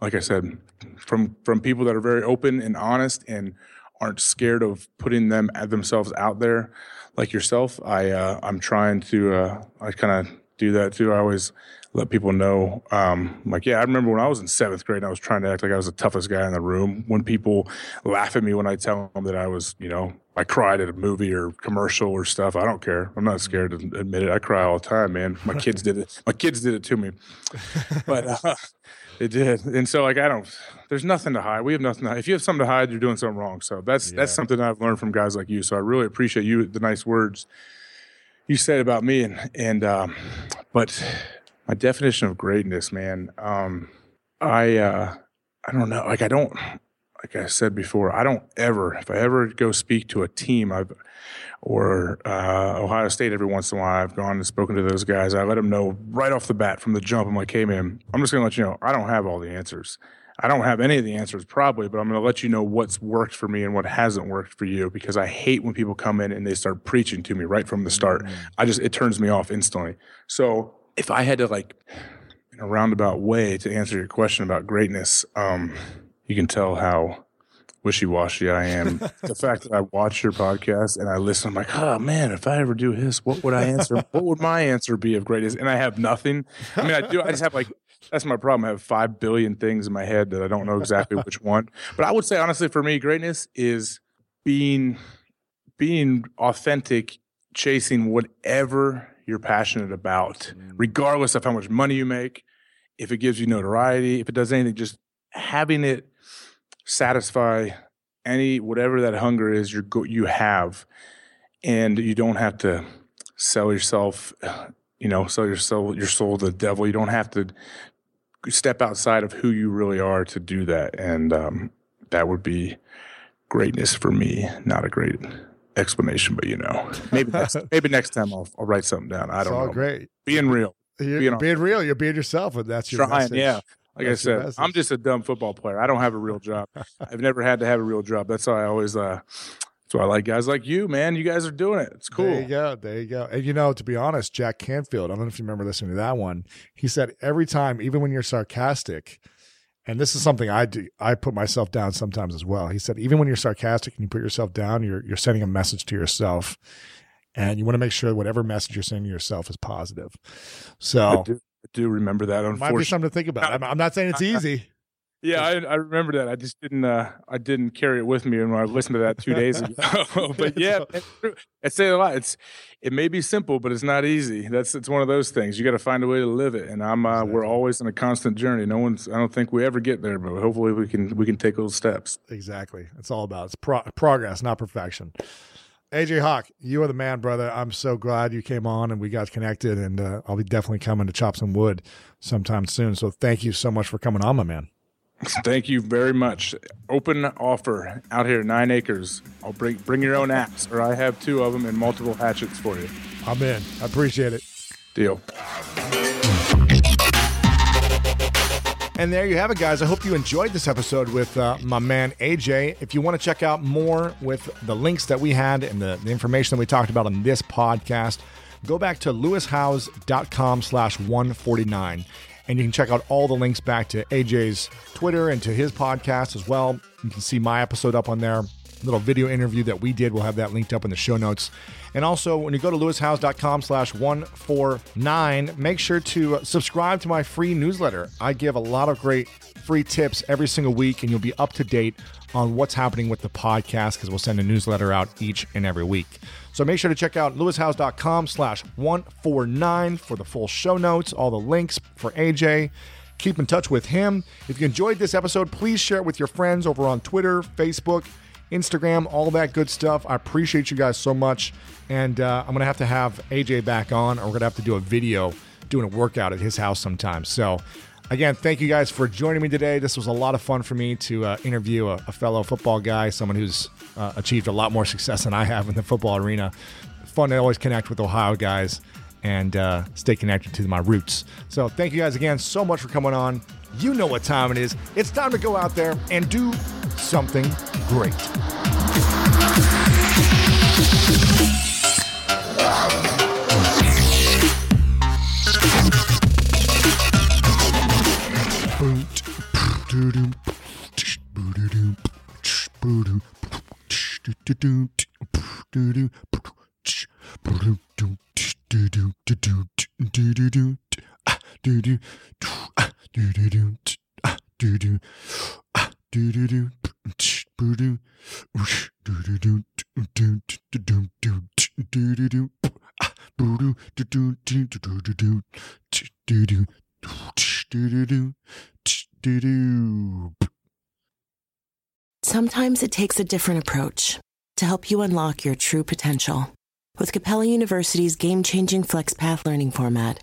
like I said, from from people that are very open and honest and aren't scared of putting them themselves out there, like yourself. I uh, I'm trying to uh, I kind of do that too. I always let people know. Um, like, yeah, I remember when I was in seventh grade, I was trying to act like I was the toughest guy in the room. When people laugh at me when I tell them that I was, you know, I cried at a movie or commercial or stuff. I don't care. I'm not scared to admit it. I cry all the time, man. My kids did it. My kids did it to me, but uh, they did. And so, like, I don't. There's nothing to hide. We have nothing. To hide. If you have something to hide, you're doing something wrong. So that's yeah. that's something I've learned from guys like you. So I really appreciate you the nice words you said about me and and um, but my definition of greatness, man. Um, I uh, I don't know. Like I don't. Like I said before, I don't ever. If I ever go speak to a team, I've or uh, Ohio State every once in a while, I've gone and spoken to those guys. I let them know right off the bat from the jump. I'm like, hey man, I'm just gonna let you know I don't have all the answers. I don't have any of the answers probably, but I'm going to let you know what's worked for me and what hasn't worked for you because I hate when people come in and they start preaching to me right from the start. Mm-hmm. I just, it turns me off instantly. So if I had to like in a roundabout way to answer your question about greatness, um, you can tell how wishy-washy I am. the fact that I watch your podcast and I listen, I'm like, oh man, if I ever do this, what would I answer? what would my answer be of greatness? And I have nothing. I mean, I do. I just have like that's my problem. I have five billion things in my head that I don't know exactly which one. But I would say honestly, for me, greatness is being being authentic, chasing whatever you're passionate about, mm. regardless of how much money you make, if it gives you notoriety, if it does anything, just having it satisfy any whatever that hunger is you you have, and you don't have to sell yourself, you know, sell your soul your soul to the devil. You don't have to step outside of who you really are to do that, and um, that would be greatness for me. Not a great explanation, but you know, maybe next, maybe next time I'll, I'll write something down. I don't it's all know. Great, being real, you're being, being real. You're being yourself, and that's your trying. Message. Yeah, like that's I said, I'm just a dumb football player. I don't have a real job. I've never had to have a real job. That's why I always. Uh, that's why I like guys like you, man. You guys are doing it. It's cool. There you go. There you go. And you know, to be honest, Jack Canfield, I don't know if you remember listening to that one. He said every time, even when you're sarcastic, and this is something I do. I put myself down sometimes as well. He said, even when you're sarcastic and you put yourself down, you're you're sending a message to yourself, and you want to make sure whatever message you're sending to yourself is positive. So I do, remember that. Might be something to think about. I'm, I'm not saying it's easy. Yeah, I, I remember that. I just didn't. Uh, I didn't carry it with me when I listened to that two days ago. but yeah, I say a lot. It's it may be simple, but it's not easy. That's it's one of those things. You got to find a way to live it. And I'm. Uh, we're always in a constant journey. No one's. I don't think we ever get there, but hopefully we can. We can take those steps. Exactly. It's all about it's pro- progress, not perfection. AJ Hawk, you are the man, brother. I'm so glad you came on and we got connected. And uh, I'll be definitely coming to chop some wood sometime soon. So thank you so much for coming on, my man. Thank you very much. Open offer out here, nine acres. I'll bring bring your own axe, or I have two of them and multiple hatchets for you. I'm in. I appreciate it. Deal. And there you have it, guys. I hope you enjoyed this episode with uh, my man AJ. If you want to check out more with the links that we had and the, the information that we talked about on this podcast, go back to lewishowes.com slash 149 and you can check out all the links back to AJ's Twitter and to his podcast as well. You can see my episode up on there. Little video interview that we did. We'll have that linked up in the show notes. And also, when you go to lewishowes.com slash 149, make sure to subscribe to my free newsletter. I give a lot of great free tips every single week, and you'll be up to date on what's happening with the podcast because we'll send a newsletter out each and every week. So make sure to check out lewishowes.com slash 149 for the full show notes, all the links for AJ. Keep in touch with him. If you enjoyed this episode, please share it with your friends over on Twitter, Facebook, Instagram, all that good stuff. I appreciate you guys so much. And uh, I'm going to have to have AJ back on, or we're going to have to do a video doing a workout at his house sometime. So, again, thank you guys for joining me today. This was a lot of fun for me to uh, interview a, a, fellow football guy, someone who's uh, achieved a lot more success than I have in the football arena. Fun to always connect with Ohio guys and uh, stay connected to my roots. So, thank you guys again so much for coming on. You know what time it is. It's time to go out there and do something great. Sometimes it takes a different approach to help you unlock your true potential. With Capella University's game changing FlexPath learning format,